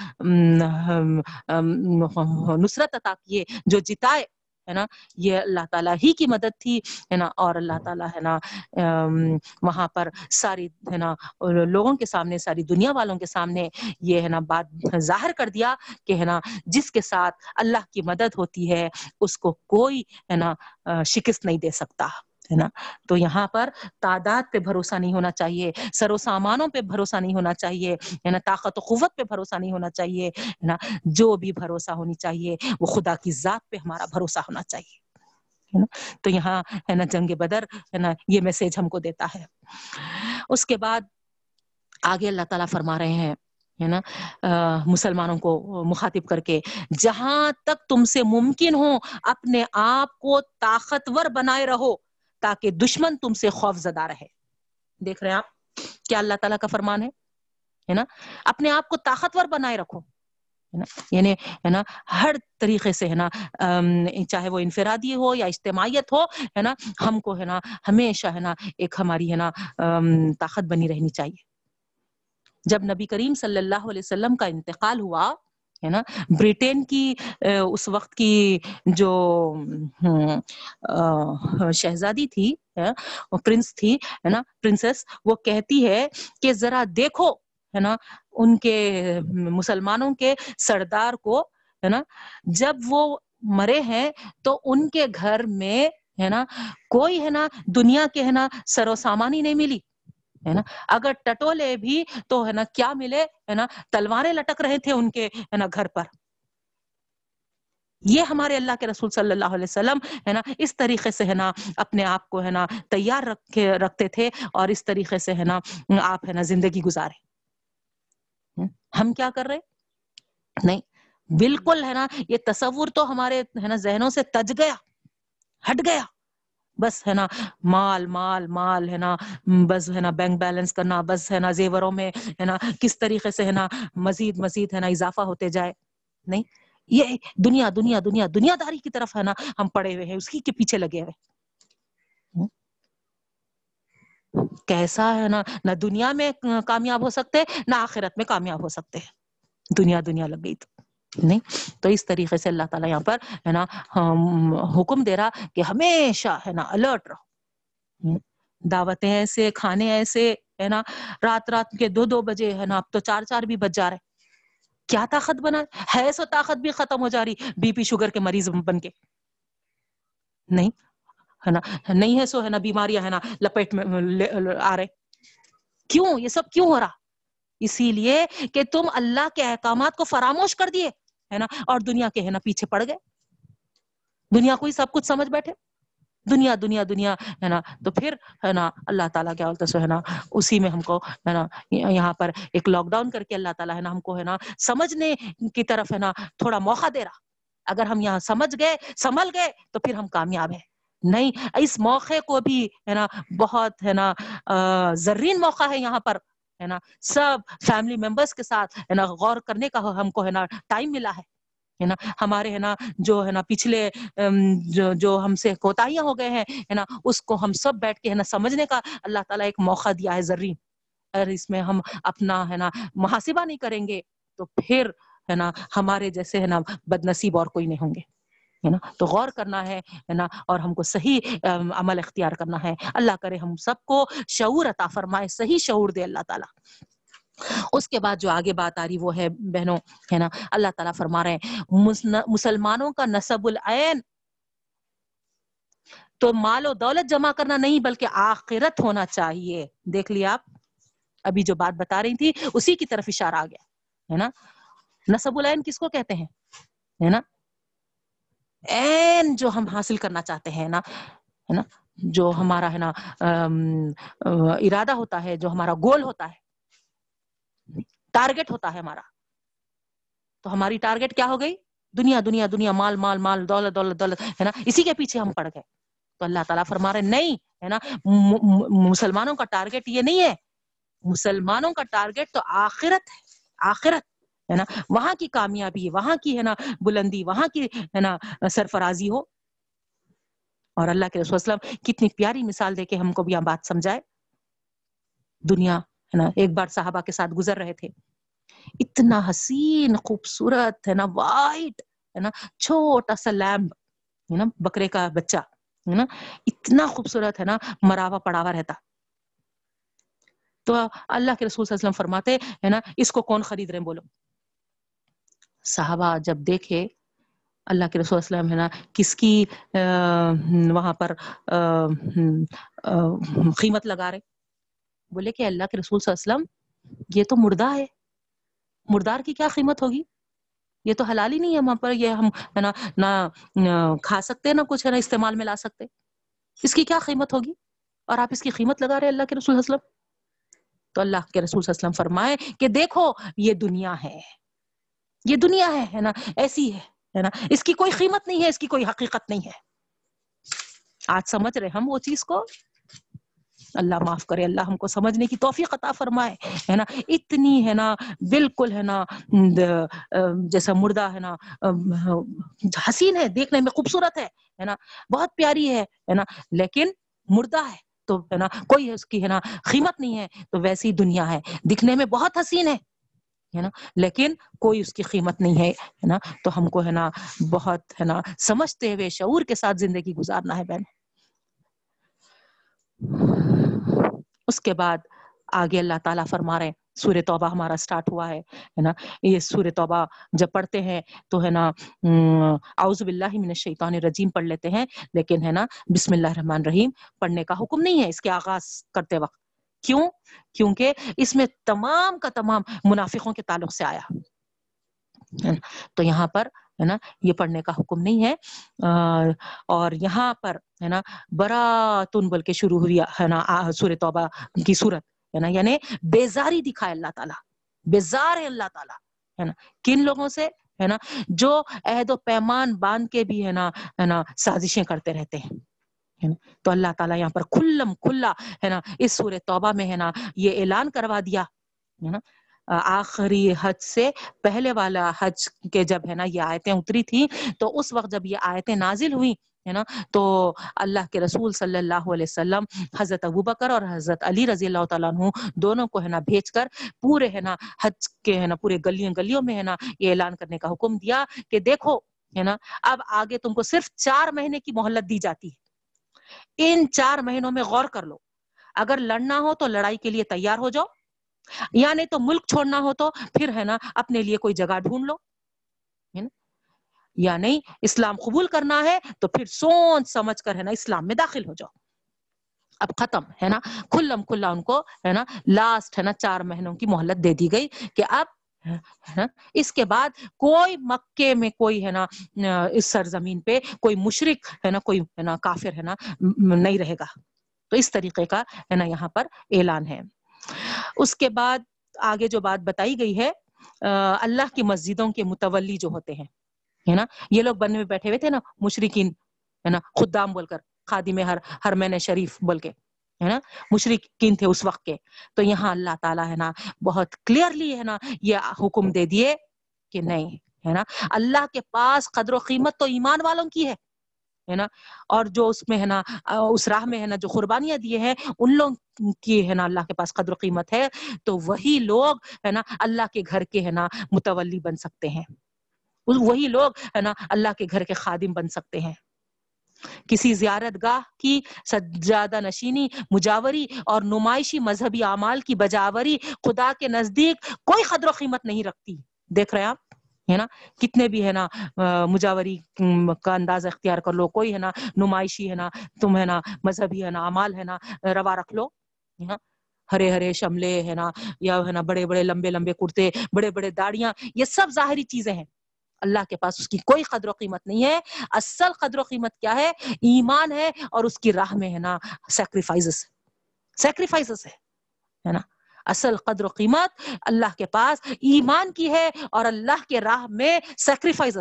نصرت عطا کیے، جو جتائے ہے نا، یہ اللہ تعالیٰ ہی کی مدد تھی، ہے نا، اور اللہ تعالیٰ، ہے نا وہاں پر ساری، ہے نا، لوگوں کے سامنے، ساری دنیا والوں کے سامنے یہ، ہے نا، بات ظاہر کر دیا کہ، ہے نا، جس کے ساتھ اللہ کی مدد ہوتی ہے، اس کو کوئی، ہے نا، شکست نہیں دے سکتا۔ ہے نا۔ تو یہاں پر تعداد پہ بھروسہ نہیں ہونا چاہیے سر و سامانوں پہ بھروسہ نہیں ہونا چاہیے ہے نا طاقت و قوت پہ بھروسہ نہیں ہونا چاہیے، ہے نا۔ جو بھی بھروسہ ہونی چاہیے، وہ خدا کی ذات پہ ہمارا بھروسہ ہونا چاہیے تو یہاں، ہے نا، جنگ بدر، ہے نا، یہ میسج ہم کو دیتا ہے۔ اس کے بعد آگے اللہ تعالیٰ فرما رہے ہیں، ہے نا مسلمانوں کو مخاطب کر کے، جہاں تک تم سے ممکن ہو، اپنے آپ کو طاقتور بنائے رہو۔ تاکہ دشمن تم سے خوف زدہ رہے۔ دیکھ رہے ہیں آپ؟ کیا اللہ تعالیٰ کا فرمان ہے؟ نا؟ اپنے آپ کو طاقتور بنائے رکھو۔ یعنی ہے نا، ہر طریقے سے، ہے نا چاہے وہ انفرادی ہو یا اجتماعیت ہو، ہے نا، ہم کو، ہے نا، ہمیشہ، ہے نا، ایک ہماری، ہے نا طاقت بنی رہنی چاہیے۔ جب نبی کریم صلی اللہ علیہ وسلم کا انتقال ہوا ہے نا بریٹین کی اس وقت کی جو شہزادی تھی پرنس تھی، ہے نا، پرنسس، وہ کہتی ہے کہ ذرا دیکھو، ہے نا، ان کے مسلمانوں کے سردار کو، ہے نا، جب وہ مرے ہیں تو ان کے گھر میں، ہے نا، کوئی، ہے نا، دنیا کے، ہے نا سر و سامانی نہیں ملی۔ ہے نا؟ اگر ٹٹولے بھی تو ہے نا کیا ملے؟ ہے نا، تلواریں لٹک رہے تھے ان کے، ہے نا، گھر پر۔ یہ ہمارے اللہ کے رسول صلی اللہ علیہ وسلم، ہے نا، اس طریقے سے، ہے نا، اپنے آپ کو، ہے نا، تیار رکھ کے رکھتے تھے اور اس طریقے سے، ہے نا، آپ، ہے نا، زندگی گزارے۔ ہم کیا کر رہے؟ نہیں۔ بالکل، ہے نا، یہ تصور تو ہمارے، ہے نا، ذہنوں سے تج گیا، ہٹ گیا۔ بس ہے نا، مال مال مال ہے نا، بس ہے نا، بینک بیلنس کرنا، بس ہے نا، زیوروں میں ہے نا، کس طریقے سے ہے نا مزید مزید ہے نا اضافہ ہوتے جائے۔ نہیں، یہ دنیا دنیا دنیا دنیا داری کی طرف ہے نا ہم پڑے ہوئے ہیں، اس کی کے پیچھے لگے ہوئے۔ کیسا ہے نا، نہ دنیا میں کامیاب ہو سکتے، نہ آخرت میں کامیاب ہو سکتے۔ دنیا دنیا لگ گئی تو۔ نہیں؟ تو اس طریقے سے اللہ تعالیٰ یہاں پر ہے نا حکم دے رہا کہ ہمیشہ ہے نا الرٹ رہو۔ دعوتیں ایسے، کھانے ایسے، ہے نا، رات رات کے دو دو بجے ہے نا، اب تو چار چار بھی بج جا رہے کیا طاقت بنا ہے سو طاقت بھی ختم ہو جا رہی، بی پی شوگر کے مریض بن کے۔ نہیں، ہے نا، نہیں ہے سو ہے نا، بیماریاں ہے نا، لپیٹ میں آ رہے۔ کیوں؟ یہ سب کیوں ہو رہا؟ اسی لیے کہ تم اللہ کے احکامات کو فراموش کر دیے، ہے نا؟ اور دنیا کے، ہے نا، پیچھے پڑ گئے۔ دنیا کو ہی سب کچھ سمجھ بیٹھے۔ دنیا دنیا دنیا، ہے نا؟ تو پھر، ہے نا، اللہ تعالیٰ کیا بولتے سو، ہے نا، اسی میں ہم کو، ہے نا، یہاں پر ایک لاک ڈاؤن کر کے اللہ تعالیٰ، ہے نا، ہم کو، ہے نا، سمجھنے کی طرف، ہے نا، تھوڑا موقع دے رہا۔ اگر ہم یہاں سمجھ گئے، سنبھل گئے، تو پھر ہم کامیاب ہیں۔ نہیں، اس موقع کو بھی، ہے نا، بہت، ہے نا زرین موقع ہے یہاں پر۔ ہے نا؟ سب فیملی ممبرس کے ساتھ ہے نا غور کرنے کا ہم کو ہے نا ٹائم ملا ہے ہے نا؟ ہمارے ہے نا جو ہے نا پچھلے جو جو ہم سے کوتاہیاں ہو گئے ہیں، ہے نا؟ اس کو ہم سب بیٹھ کے ہے نا سمجھنے کا اللہ تعالیٰ ایک موقع دیا ہے زرین اگر اس میں ہم اپنا ہے نا محاسبہ نہیں کریں گے تو پھر ہے نا ہمارے جیسے ہے نا بد نصیب اور کوئی نہیں ہوں گے۔ ہے نا؟ تو غور کرنا ہے نا؟ اور ہم کو صحیح عمل اختیار کرنا ہے۔ اللہ کرے ہم سب کو شعور عطا فرمائے، صحیح شعور دے اللہ تعالیٰ۔ اس کے بعد جو آگے بات آ رہی وہ ہے، بہنوں، ہے نا؟ اللہ تعالیٰ فرما رہے ہیں مسلمانوں کا نصب العین۔ تو مال و دولت جمع کرنا نہیں، بلکہ آخرت ہونا چاہیے۔ دیکھ لیا آپ، ابھی جو بات بتا رہی تھی، اسی کی طرف اشارہ آ گیا، ہے نا؟ نصب العین کس کو کہتے ہیں؟ ہے نا؟ این جو ہم حاصل کرنا چاہتے ہیں نا، ہے نا؟ جو ہمارا، ہے نا ارادہ ہوتا ہے، جو ہمارا گول ہوتا ہے ٹارگٹ ہوتا ہے ہمارا۔ تو ہماری ٹارگٹ کیا ہو گئی؟ دنیا دنیا دنیا، مال مال مال، دولت دولت دولت، ہے نا؟ اسی کے پیچھے ہم پڑ گئے۔ تو اللہ تعالیٰ فرما رہے نہیں، ہے نا؟ مسلمانوں کا ٹارگٹ یہ نہیں ہے۔ مسلمانوں کا ٹارگٹ تو آخرت ہے، آخرت۔ ہے نا؟ وہاں کی کامیابی، وہاں کی ہے نا بلندی، وہاں کی ہے نا سرفرازی ہو۔ اور اللہ کے رسول وسلم کتنی پیاری مثال دے کے ہم کو بھی یہ بات سمجھائے۔ دنیا ہے نا، ایک بار صحابہ کے ساتھ گزر رہے تھے۔ اتنا حسین، خوبصورت ہے نا وائٹ ہے نا، چھوٹا سا لیمب ہے نا، بکرے کا بچہ ہے نا، اتنا خوبصورت ہے نا، مراوا پڑاوا رہتا۔ تو اللہ کے رسول صلی اللہ علیہ وسلم فرماتے ہے نا، اس کو کون خرید رہے ہیں بولو؟ صحابہ جب دیکھے، اللہ کے رسول وسلم ہے نا، کس کی وہاں پر قیمت لگا رہے؟ بولے کہ اللہ کے رسول صلی اللہ علیہ وسلم، یہ تو مردہ ہے۔ مردار کی کیا قیمت ہوگی؟ یہ تو حلال ہی نہیں ہے وہاں پر، یہ ہم، ہے نا، نہ کھا سکتے، نہ کچھ، ہے نا، استعمال میں لا سکتے۔ اس کی کیا قیمت ہوگی؟ اور آپ اس کی قیمت لگا رہے اللہ کے رسول وسلم؟ تو اللہ کے رسول وسلم فرمائے کہ دیکھو، یہ دنیا ہے۔ یہ دنیا ہے ہے نا ایسی ہے نا اس کی کوئی قیمت نہیں ہے اس کی کوئی حقیقت نہیں ہے آج سمجھ رہے ہم وہ چیز کو اللہ معاف کرے اللہ ہم کو سمجھنے کی توفیق عطا فرمائے ہے نا اتنی ہے نا بالکل ہے نا جیسا مردہ ہے نا حسین ہے دیکھنے میں خوبصورت ہے ہے نا بہت پیاری ہے ہے نا لیکن مردہ ہے تو ہے نا کوئی اس کی ہے نا قیمت نہیں ہے تو ویسی دنیا ہے دکھنے میں بہت حسین ہے ہے نا؟ لیکن کوئی اس کی قیمت نہیں ہے نا؟ تو ہم کو، ہے نا، بہت، ہے نا، سمجھتے ہوئے، شعور کے ساتھ زندگی گزارنا ہے بہن۔ اس کے بعد آگے اللہ تعالیٰ فرما رہے ہیں سور توبہ ہمارا سٹارٹ ہوا ہے نا؟ یہ سور توبہ جب پڑھتے ہیں تو، ہے نا اعوذ باللہ من الشیطان الرجیم پڑھ لیتے ہیں، لیکن، ہے نا، بسم اللہ الرحمن الرحیم پڑھنے کا حکم نہیں ہے اس کے آغاز کرتے وقت۔ کیوں؟ کیونکہ اس میں تمام کا تمام منافقوں کے تعلق سے آیا۔ تو یہاں پر، ہے نا، یہ پڑھنے کا حکم نہیں ہے۔ اور یہاں پر، ہے نا برا تن بول کے شروع ہوئی، ہے نا سور توبہ کی صورت، ہے نا یعنی بیزاری دکھائے اللہ تعالیٰ، بیزار ہے اللہ تعالیٰ، ہے نا۔ کن لوگوں سے؟ ہے نا، جو عہد و پیمان باندھ کے بھی، ہے نا ہے نا، سازشیں کرتے رہتے ہیں۔ تو اللہ تعالیٰ یہاں پر کھلم کھلا، ہے نا؟ اس سورہ توبہ میں، ہے نا؟ یہ اعلان کروا دیا، ہے نا؟ آخری حج سے پہلے والا حج کے جب، ہے نا، یہ آیتیں اتری تھی تو اس وقت جب یہ آیتیں نازل ہوئی ہے نا؟ تو اللہ کے رسول صلی اللہ علیہ وسلم، حضرت ابو بکر اور حضرت علی رضی اللہ تعالیٰ عنہ دونوں کو، ہے نا، بھیج کر پورے، ہے نا، حج کے، ہے نا، پورے گلیوں گلیوں میں، ہے نا، یہ اعلان کرنے کا حکم دیا کہ دیکھو، ہے نا، اب آگے تم کو صرف چار مہینے کی مہلت دی جاتی ہے۔ ان چار مہینوں میں غور کر لو۔ اگر لڑنا ہو تو لڑائی کے لیے تیار ہو جاؤ۔ یا نہیں تو ملک چھوڑنا ہو تو پھر ہے نا اپنے لیے کوئی جگہ ڈھونڈ لو۔ یا نہیں یعنی اسلام قبول کرنا ہے تو پھر سوچ سمجھ کر ہے نا اسلام میں داخل ہو جاؤ۔ اب ختم ہے نا۔ کھلم کھلا ان کو ہے نا لاسٹ ہے نا چار مہینوں کی مہلت دے دی گئی کہ اب اس کے بعد کوئی مکے میں کوئی ہے نا، اس سرزمین پہ کوئی مشرق ہے نا، کوئی ہے نا کافر ہے نا، نہیں رہے گا۔ تو اس طریقے کا ہے نا یہاں پر اعلان ہے۔ اس کے بعد آگے جو بات بتائی گئی ہے اللہ کی مسجدوں کے متولی جو ہوتے ہیں، ہے نا، یہ لوگ بننے میں بیٹھے ہوئے تھے نا مشرقین ہے نا، خدام بول کر خادی میں ہر ہر میں شریف بول کے۔ ہے نا؟ مشرقین تھے اس وقت کے۔ تو یہاں اللہ تعالیٰ ہے نا، بہت کلیئرلی ہے نا، یہ حکم دے دیے کہ نہیں ہے نا۔ اللہ کے پاس قدر و قیمت تو ایمان والوں کی ہے ہے نا؟ اور جو اس میں ہے نا، اس راہ میں ہے نا جو قربانیاں دیے ہیں، ان لوگ کی ہے نا اللہ کے پاس قدر و قیمت ہے۔ تو وہی لوگ ہے نا اللہ کے گھر کے ہے نا متولی بن سکتے ہیں۔ وہی لوگ ہے نا اللہ کے گھر کے خادم بن سکتے ہیں۔ کسی زیارت گاہ کی سجادہ نشینی، مجاوری اور نمائشی مذہبی اعمال کی بجاوری خدا کے نزدیک کوئی قدر و قیمت نہیں رکھتی۔ دیکھ رہے آپ؟ ہے نا؟ کتنے بھی ہے نا مجاوری کا انداز اختیار کر لو، کوئی ہے نا، نمائشی ہے نا، تم ہے نا، مذہبی ہے نا امال ہے نا، روا رکھ لو۔ ہرے ہرے شملے ہے نا، یا ہے نا، بڑے بڑے، لمبے لمبے کرتے، بڑے بڑے داڑیاں، یہ سب ظاہری چیزیں ہیں۔ اللہ کے پاس اس کی کوئی قدر و قیمت نہیں ہے۔ اصل قدر و قیمت کیا ہے؟ ایمان ہے اور اس کی راہ میں ہے نا سیکریفائز سیکریفائز ہے نا؟ اصل قدر و قیمت اللہ کے پاس ایمان کی ہے اور اللہ کے راہ میں سیکریفائز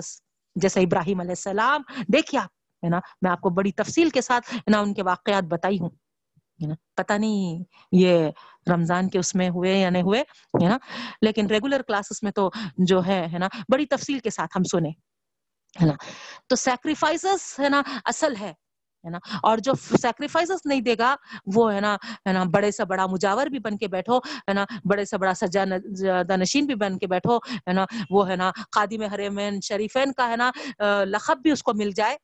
جیسے ابراہیم علیہ السلام، دیکھیے آپ، ہے نا؟ میں آپ کو بڑی تفصیل کے ساتھ نا، ان کے واقعات بتائی ہوں۔ پتا نہیں یہ رمضان کے اس میں ہوئے یا نہیں ہوئے، ہے نا؟ لیکن ریگولر کلاسز میں تو جو ہے نا، بڑی تفصیل کے ساتھ ہم سنے ہے نا؟ تو سیکریفائس ہے نا، اصل ہے ہے نا؟ اور جو سیکریفائس نہیں دے گا، وہ، ہے نا ہے نا، بڑے سے بڑا مجاور بھی بن کے بیٹھو، ہے نا، بڑے سے بڑا سجا نشین بھی بن کے بیٹھو، ہے نا، وہ، ہے نا خادم حرمین شریفین کا، ہے نا لقب بھی اس کو مل جائے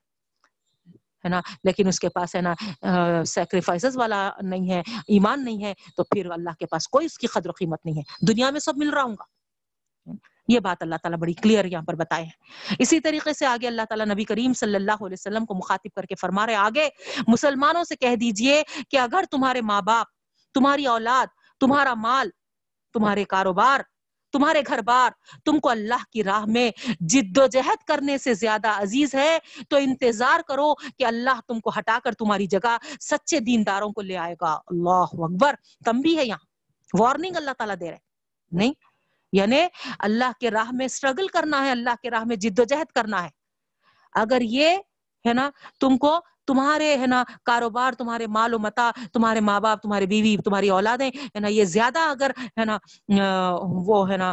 ہے نا؟ لیکن اس کے پاس ہے نا سیکریفائسز والا نہیں ہے، ایمان نہیں ہے، تو پھر اللہ کے پاس کوئی اس کی قدر و قیمت نہیں ہے۔ دنیا میں سب مل رہا ہوں گا۔ یہ بات اللہ تعالیٰ بڑی کلیئر یہاں پر بتائے ہیں۔ اسی طریقے سے آگے اللہ تعالیٰ نبی کریم صلی اللہ علیہ وسلم کو مخاطب کر کے فرما رہے آگے مسلمانوں سے کہہ دیجیے کہ اگر تمہارے ماں باپ، تمہاری اولاد، تمہارا مال، تمہارے کاروبار تمہارے گھر بار، تم کو اللہ کی راہ میں جد و جہد کرنے سے زیادہ عزیز ہے۔ تو انتظار کرو کہ اللہ تم کو ہٹا کر تمہاری جگہ سچے دینداروں کو لے آئے گا۔ اللہ اکبر، تم بھی ہے یہاں۔ وارننگ اللہ تعالیٰ دے رہے نہیں یعنی اللہ کے راہ میں اسٹرگل کرنا ہے، اللہ کے راہ میں جد و جہد کرنا ہے۔ اگر یہ ہے نا، تم کو تمہارے ہے نا کاروبار تمہارے مال و متا تمہارے ماں باپ تمہارے بیوی تمہاری اولادیں ہے نا یہ زیادہ اگر ہے نا وہ ہے نا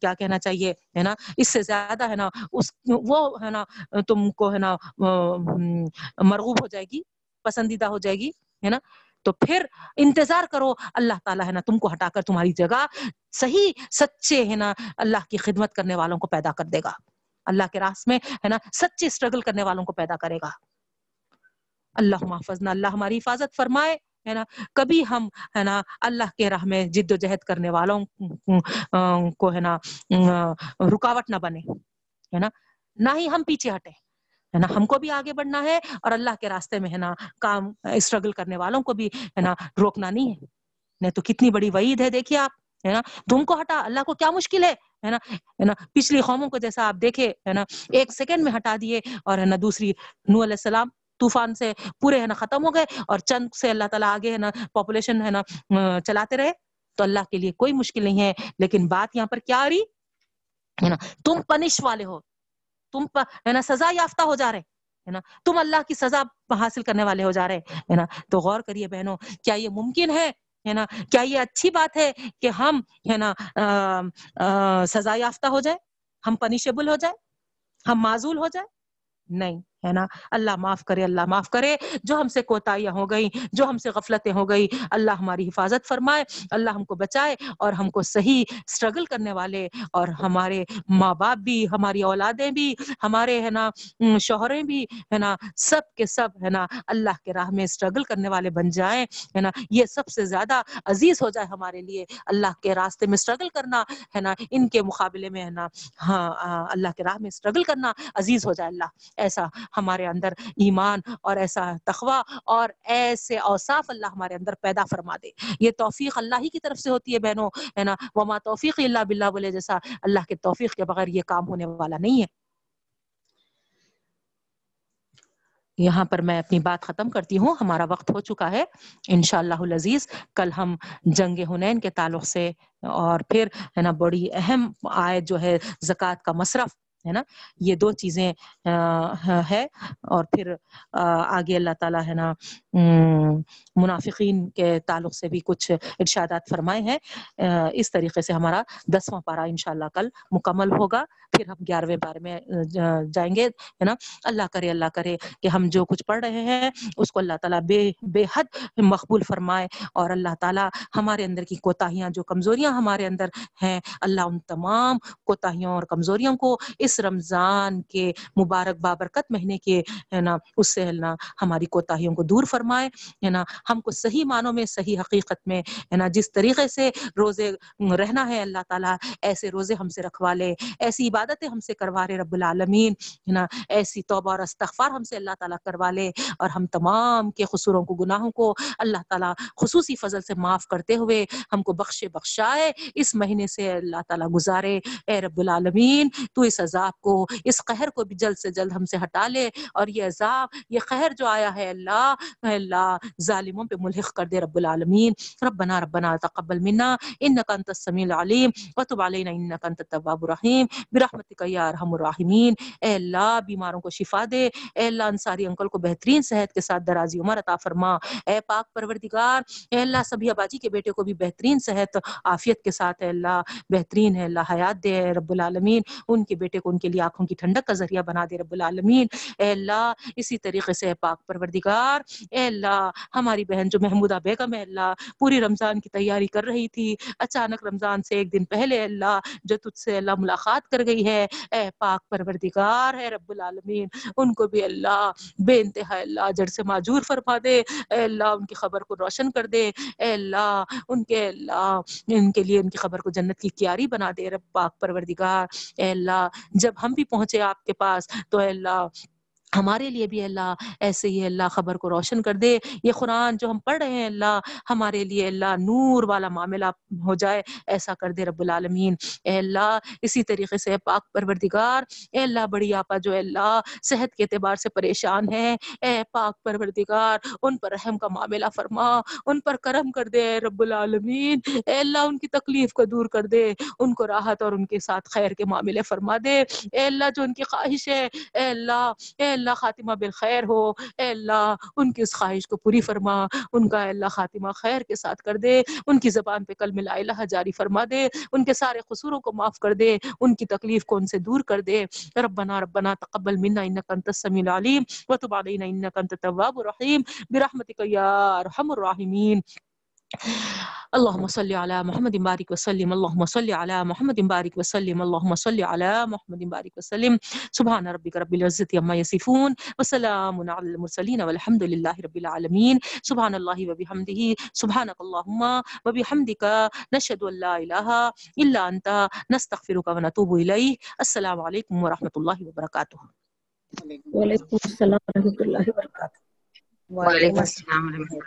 کیا کہنا چاہیے ہے نا اس سے زیادہ ہے نا اس وہ ہے نا تم کو ہے نا مرغوب ہو جائے گی پسندیدہ ہو جائے گی ہے نا تو پھر انتظار کرو اللہ تعالیٰ ہے نا تم کو ہٹا کر تمہاری جگہ صحیح سچے ہے نا اللہ کی خدمت کرنے والوں کو پیدا کر دے گا اللہ کے راس میں ہے نا سچے اسٹرگل کرنے والوں کو پیدا کرے گا اللہ محفظ اللہ ہماری حفاظت فرمائے، ہے نا؟ کبھی ہم، ہے نا، اللہ کے راہ میں جد و جہد کرنے والوں کو، ہے نا، رکاوٹ نہ بنے، ہے نا؟ نہ ہی ہم پیچھے ہٹے ہے نا؟ ہم کو بھی آگے بڑھنا ہے اور اللہ کے راستے میں، ہے نا، کام اسٹرگل کرنے والوں کو بھی، ہے نا، روکنا نہیں ہے۔ نہیں تو کتنی بڑی وعید ہے، دیکھیے آپ، ہے نا؟ تم کو ہٹا، اللہ کو کیا مشکل ہے ہے نا؟ ہے نا، پچھلی قوموں کو جیسا آپ دیکھے، ہے نا، ایک سیکنڈ میں ہٹا دیے اور، ہے نا، دوسری نو علیہ السلام طوفان سے پورے ہے نا ختم ہو گئے اور چند سے اللہ تعالیٰ آگے ہے نا پاپولیشن ہے نا چلاتے رہے۔ تو اللہ کے لیے کوئی مشکل نہیں ہے۔ لیکن بات یہاں پر کیا آ رہی؟ ہے نا، تم پنش والے ہو۔ تم ہے نا، سزا یافتہ ہو جا رہے۔ ہے نا، تم اللہ کی سزا حاصل کرنے والے ہو جا رہے۔ ہے نا، تو غور کریے بہنوں، کیا یہ ممکن ہے؟ ہے نا، کیا یہ اچھی بات ہے کہ ہم، ہے نا سزا یافتہ ہو جائے؟ ہم پنیشیبل ہو جائے؟ ہم معذول ہو جائے؟ نہیں۔ ہے نا؟ اللہ معاف کرے، اللہ معاف کرے۔ جو ہم سے کوتاہیاں ہو گئی جو ہم سے غفلتیں ہو گئی اللہ ہماری حفاظت فرمائے، اللہ ہم کو بچائے اور ہم کو صحیح اسٹرگل کرنے والے اور ہمارے ماں باپ بھی، ہماری اولادیں بھی، ہمارے ہے نا شوہریں بھی ہے نا، سب کے سب ہے نا، اللہ کے راہ میں اسٹرگل کرنے والے بن جائیں، ہے نا۔ یہ سب سے زیادہ عزیز ہو جائے ہمارے لیے۔ اللہ کے راستے میں اسٹرگل کرنا ہے نا، ان کے مقابلے میں ہے نا ہاں اللہ کے راہ میں اسٹرگل کرنا عزیز ہو جائے۔ اللہ، ایسا ہمارے اندر ایمان اور ایسا تخوا اور ایسے اوصاف اللہ ہمارے اندر پیدا فرما دے۔ یہ توفیق اللہ ہی کی طرف سے ہوتی ہے بہنوں، ہے نا؟ وما توفیق اللہ باللہ، بولے جیسا اللہ کے توفیق کے بغیر یہ کام ہونے والا نہیں ہے۔ یہاں پر میں اپنی بات ختم کرتی ہوں۔ ہمارا وقت ہو چکا ہے۔ انشاءاللہ العزیز، کل ہم جنگ ہنین کے تعلق سے اور پھر، ہے نا، بڑی اہم آیت جو ہے، زکوٰۃ کا مصرف ہے نا؟ یہ دو چیزیں ہے اور پھر آگے اللہ تعالیٰ ہے نا منافقین کے تعلق سے بھی کچھ ارشادات فرمائے ہیں۔ اس طریقے سے ہمارا دسواں پارا انشاءاللہ کل مکمل ہوگا۔ پھر ہم گیارہویں بارے میں جائیں گے، ہے نا؟ اللہ کرے اللہ کرے کہ ہم جو کچھ پڑھ رہے ہیں اس کو اللہ تعالیٰ بے بے حد مقبول فرمائے اور اللہ تعالیٰ ہمارے اندر کی کوتاہیاں، جو کمزوریاں ہمارے اندر ہیں، اللہ ان تمام کوتاہیوں اور کمزوریوں کو اس رمضان کے مبارک بابرکت مہینے کے، ہے نا، اس سے نا، ہماری کوتاہیوں کو دور فرمائے، ہے نا، ہم کو صحیح معنوں میں، صحیح حقیقت میں، ہے نا، جس طریقے سے روزے رہنا ہے اللہ تعالیٰ، ایسے روزے ہم سے رکھوا لے، ایسی عبادتیں ہم سے کروا رہے رب العالمین، ہے نا، ایسی توبہ اور استغفار ہم سے اللہ تعالیٰ کروا لے، اور ہم تمام کے قصوروں کو، گناہوں کو اللہ تعالیٰ خصوصی فضل سے معاف کرتے ہوئے ہم کو بخشے بخشائے، اس مہینے سے اللہ تعالیٰ گزارے، اے رب العالمین، تو اس عذاب عذاب کو، اس قہر کو بھی جلد سے جلد ہم سے ہٹا لے۔ اور یہ عذاب، یہ قہر جو آیا ہے اللہ اللہ، ظالموں پہ ملحق کر دے رب العالمین۔ ربنا ربنا، تقبل منا انك انت السميع العليم وتب علينا انك انت التواب الرحيم برحمتك يا ارحم الراحمین۔ اے اللہ، بیماروں کو شفا دے۔ اے اللہ انصاری انکل کو بہترین صحت کے ساتھ درازی عمر عطا فرما۔ اے پاک پروردگار، اے اللہ سبھی اباجی کے بیٹے کو بھی بہترین صحت، عافیت کے ساتھ اے اللہ، بہترین ہے اللہ حیات دے رب العالمین۔ ان کے بیٹے کو ان کے لیے آنکھوں کی ٹھنڈک کا ذریعہ بنا دے رب العالمین۔ اے اللہ، اسی طریقے سے پاک پروردگار، اے اللہ، ہماری بہن جو محمودہ بیگم ہے اللہ، پوری رمضان کی تیاری کر رہی تھی۔ اچانک رمضان سے ایک دن پہلے اللہ، جو تجھ سے اللہ ملاقات کر گئی ہے، اے پاک پروردگار ہے رب العالمین، ان کو بھی اللہ بے انتہا اللہ جڑ سے معجور فرما دے۔ اے اللہ، ان کی خبر کو روشن کر دے۔ اے اللہ، ان کے اللہ، ان کے لیے ان کی خبر کو جنت کی کیاری بنا دے۔ رب پاک پروردگار، اے اللہ جب ہم بھی پہنچے آپ کے پاس تو اے اللہ ہمارے لیے بھی اللہ ایسے ہی اللہ خبر کو روشن کر دے۔ یہ قرآن جو ہم پڑھ رہے ہیں اللہ، ہمارے لیے اللہ نور والا معاملہ ہو جائے۔ ایسا کر دے رب العالمین۔ اے اللہ، اسی طریقے سے پاک پروردگار، اے اللہ بڑی آپا جو اللہ صحت کے اعتبار سے پریشان ہے اے پاک پروردگار، ان پر رحم کا معاملہ فرما۔ ان پر کرم کر دے رب العالمین۔ اے اللہ، ان کی تکلیف کو دور کر دے۔ ان کو راحت اور ان کے ساتھ خیر کے معاملے فرما دے۔ اے اللہ، جو ان کی خواہش ہے، اے اللہ، اے اللہ خاتمہ بالخیر ہو۔ اے اللہ، ان کی اس خواہش کو پوری فرما۔ ان کا اے اللہ خاتمہ خیر کے ساتھ کر دے۔ ان کی زبان پہ کل ملا الہ جاری فرما دے۔ ان کے سارے قصوروں کو معاف کر دے۔ ان کی تکلیف کو ان سے دور کر دے۔ ربنا ربنا تقبل منا انك انت السميع العليم وتب علينا انك انت التواب الرحيم برحمتك يا ارحم الراحمين اللهم صل على محمد بارك وسلم. اللهم صل على محمد بارك وسلم. اللهم صل على محمد بارك وسلم. سبحان ربك رب العزة عما يصفون وسلام على المرسلين والحمد لله رب العالمين. سبحان الله وبحمده. سبحانك اللهم وبحمدك نشهد ان لا اله الا انت نستغفرك ونتوب اليه السلام عليكم ورحمة الله وبركاته. وعلیکم السلام ورحمۃ اللہ وبرکاتہ وعلیکم السلام ورحمۃ اللہ